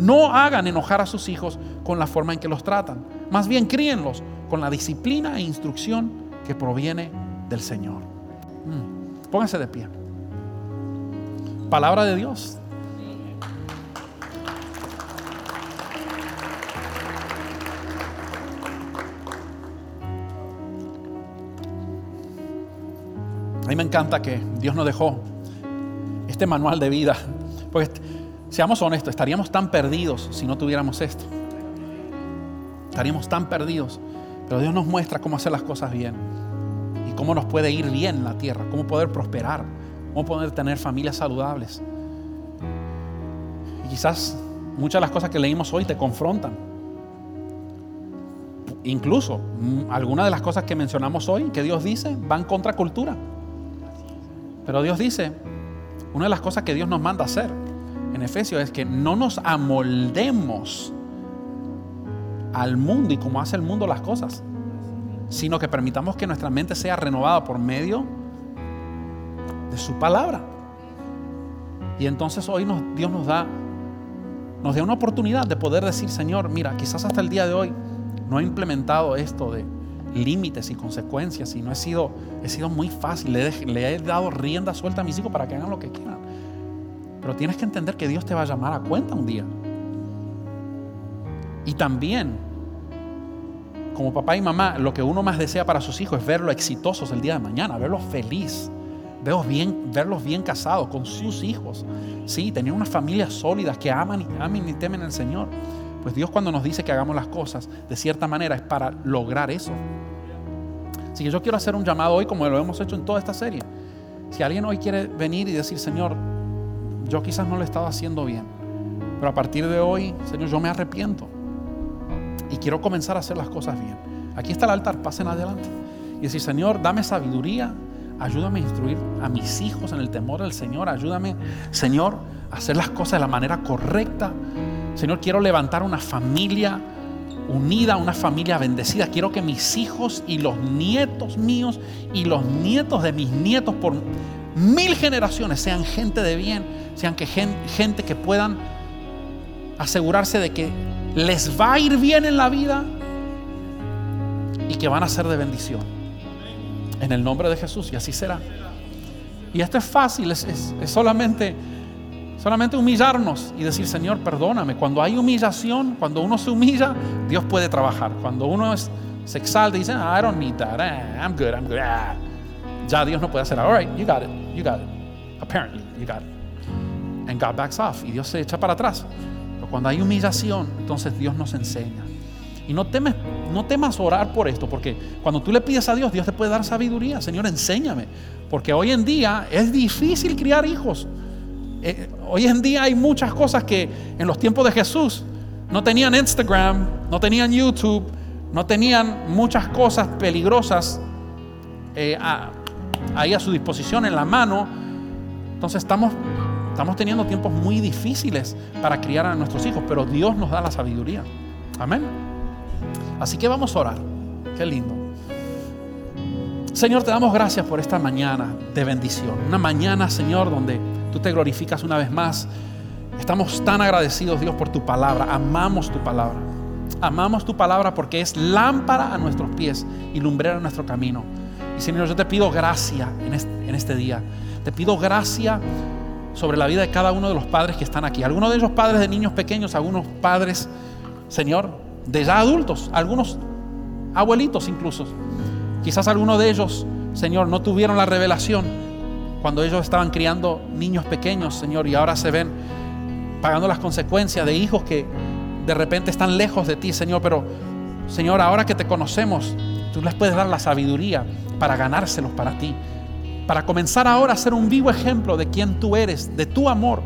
no hagan enojar a sus hijos con la forma en que los tratan. Más bien críenlos con la disciplina e instrucción que proviene del Señor. Mm. Pónganse de pie. Palabra de Dios. A mí me encanta que Dios nos dejó este manual de vida. Porque seamos honestos, estaríamos tan perdidos si no tuviéramos esto. Estaríamos tan perdidos. Pero Dios nos muestra cómo hacer las cosas bien cómo nos puede ir bien en la tierra, cómo poder prosperar, cómo poder tener familias saludables. Y quizás muchas de las cosas que leímos hoy te confrontan. Incluso mm, algunas de las cosas que mencionamos hoy, que Dios dice, van contra cultura. Pero Dios dice, una de las cosas que Dios nos manda hacer en Efesios es que no nos amoldemos al mundo y como hace el mundo las cosas sino que permitamos que nuestra mente sea renovada por medio de su palabra. Y entonces hoy Dios nos da, nos da una oportunidad de poder decir, Señor, mira, quizás hasta el día de hoy no he implementado esto de límites y consecuencias y no he sido, he sido muy fácil, le, le he dado rienda suelta a mis hijos para que hagan lo que quieran. Pero tienes que entender que Dios te va a llamar a cuenta un día. Y también como papá y mamá, lo que uno más desea para sus hijos es verlos exitosos el día de mañana, verlos feliz, verlos bien, verlos bien casados con sus hijos. Sí, tener unas familias sólidas que aman y, amen y temen al Señor. Pues Dios cuando nos dice que hagamos las cosas, de cierta manera es para lograr eso. Así que yo quiero hacer un llamado hoy como lo hemos hecho en toda esta serie. Si alguien hoy quiere venir y decir, Señor, yo quizás no lo he estado haciendo bien, pero a partir de hoy, Señor, yo me arrepiento y quiero comenzar a hacer las cosas bien. Aquí está el altar, pasen adelante. Y decir, Señor, dame sabiduría, ayúdame a instruir a mis hijos en el temor del Señor. Ayúdame, Señor, a hacer las cosas de la manera correcta. Señor, quiero levantar una familia unida, una familia bendecida. Quiero que mis hijos y los nietos míos y los nietos de mis nietos por mil generaciones sean gente de bien, sean que gente que puedan asegurarse de que les va a ir bien en la vida y que van a ser de bendición. En el nombre de Jesús, y así será. Y esto es fácil, es, solamente, solamente humillarnos y decir, Señor, perdóname. Cuando hay humillación, cuando uno se humilla, Dios puede trabajar. Cuando uno es, se exalta y dice, ah, I don't need that, eh, I'm good, I'm good. Ah". Ya Dios no puede hacer, all right, you got it, you got it. Apparently, you got it. And God backs off. Y Dios se echa para atrás. Cuando hay humillación, entonces Dios nos enseña. Y no, temes, no temas orar por esto, porque cuando tú le pides a Dios, Dios te puede dar sabiduría. Señor, enséñame. Porque hoy en día es difícil criar hijos. Eh, hoy en día hay muchas cosas que en los tiempos de Jesús no tenían Instagram, no tenían YouTube, no tenían muchas cosas peligrosas eh, ahí a su disposición en la mano. Entonces estamos, estamos teniendo tiempos muy difíciles para criar a nuestros hijos, pero Dios nos da la sabiduría. Amén. Así que vamos a orar. Qué lindo. Señor, te damos gracias por esta mañana de bendición. Una mañana, Señor, donde tú te glorificas una vez más. Estamos tan agradecidos, Dios, por tu palabra. Amamos tu palabra. Amamos tu palabra porque es lámpara a nuestros pies y lumbrera a nuestro camino. Y Señor, yo te pido gracia en este, en este día. Te pido gracia sobre la vida de cada uno de los padres que están aquí. Algunos de ellos padres de niños pequeños, algunos padres, Señor, de ya adultos, algunos abuelitos incluso. Quizás algunos de ellos, Señor, no tuvieron la revelación cuando ellos estaban criando niños pequeños, Señor, y ahora se ven pagando las consecuencias de hijos que de repente están lejos de ti, Señor, pero Señor, ahora que te conocemos, tú les puedes dar la sabiduría para ganárselos para ti, para comenzar ahora a ser un vivo ejemplo de quién tú eres, de tu amor,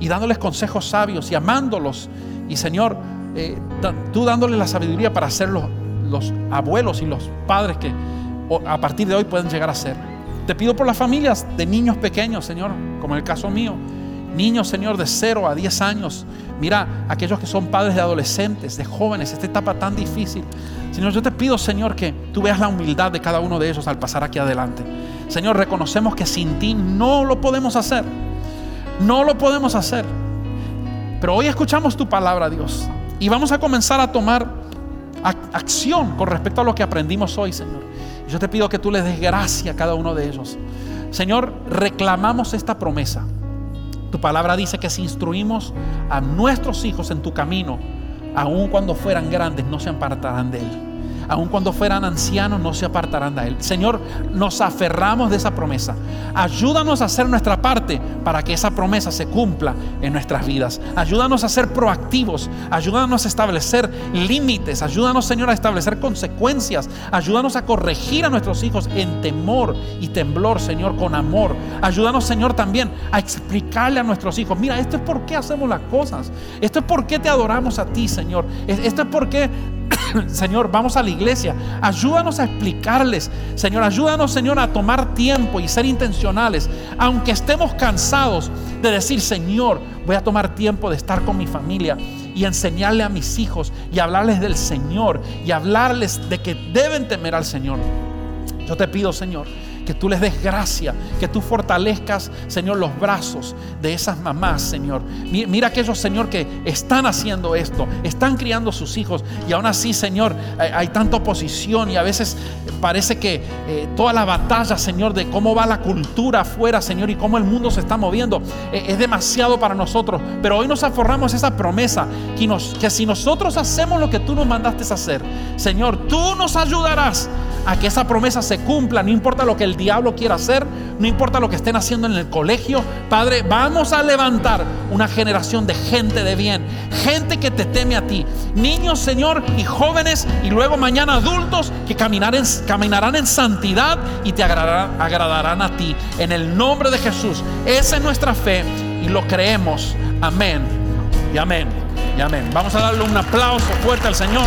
y dándoles consejos sabios y amándolos. Y Señor, eh, tú dándole la sabiduría para ser los, los abuelos y los padres que a partir de hoy pueden llegar a ser. Te pido por las familias de niños pequeños, Señor, como en el caso mío. Niños, Señor, de 0 a 10 años. Mira, aquellos que son padres de adolescentes, de jóvenes, esta etapa tan difícil. Señor, yo te pido, Señor, que tú veas la humildad de cada uno de ellos al pasar aquí adelante. Señor, reconocemos que sin ti no lo podemos hacer. No lo podemos hacer. Pero hoy escuchamos tu palabra, Dios. Y vamos a comenzar a tomar acción con respecto a lo que aprendimos hoy, Señor. Yo te pido que tú les des gracia a cada uno de ellos. Señor, reclamamos esta promesa. Tu palabra dice que si instruimos a nuestros hijos en tu camino, aun cuando fueran grandes, no se apartarán de él aun cuando fueran ancianos, no se apartarán de Él. Señor, nos aferramos de esa promesa. Ayúdanos a hacer nuestra parte para que esa promesa se cumpla en nuestras vidas. Ayúdanos a ser proactivos. Ayúdanos a establecer límites. Ayúdanos, Señor, a establecer consecuencias. Ayúdanos a corregir a nuestros hijos en temor y temblor, Señor, con amor. Ayúdanos, Señor, también a explicarle a nuestros hijos, mira, esto es por qué hacemos las cosas. Esto es por qué te adoramos a ti, Señor. Esto es por qué Señor, vamos a iglesia. Ayúdanos a explicarles. Señor, ayúdanos, Señor, a tomar tiempo y ser intencionales. Aunque estemos cansados de decir, Señor, voy a tomar tiempo de estar con mi familia y enseñarle a mis hijos y hablarles del Señor y hablarles de que deben temer al Señor. Yo te pido, Señor, que tú les des gracia, que tú fortalezcas, Señor, los brazos de esas mamás, Señor. Mira aquellos, Señor, que están haciendo esto, están criando sus hijos y aún así, Señor, hay, tanta oposición y a veces parece que eh, toda la batalla, Señor, de cómo va la cultura afuera, Señor, y cómo el mundo se está moviendo, eh, es demasiado para nosotros. Pero hoy nos aforramos esa promesa que, si nosotros hacemos lo que tú nos mandaste hacer, Señor, tú nos ayudarás a que esa promesa se cumpla, no importa lo que el diablo quiera hacer, no importa lo que estén haciendo en el colegio. Padre, vamos a levantar una generación de gente de bien, gente que te teme a ti, niños, Señor, y jóvenes, y luego mañana adultos que caminarán, caminarán en santidad y te agradarán, agradarán a ti. En el nombre de Jesús, esa es nuestra fe y lo creemos. Amén y amén y amén. Vamos a darle un aplauso fuerte al Señor.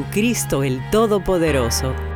Jesucristo el Todopoderoso.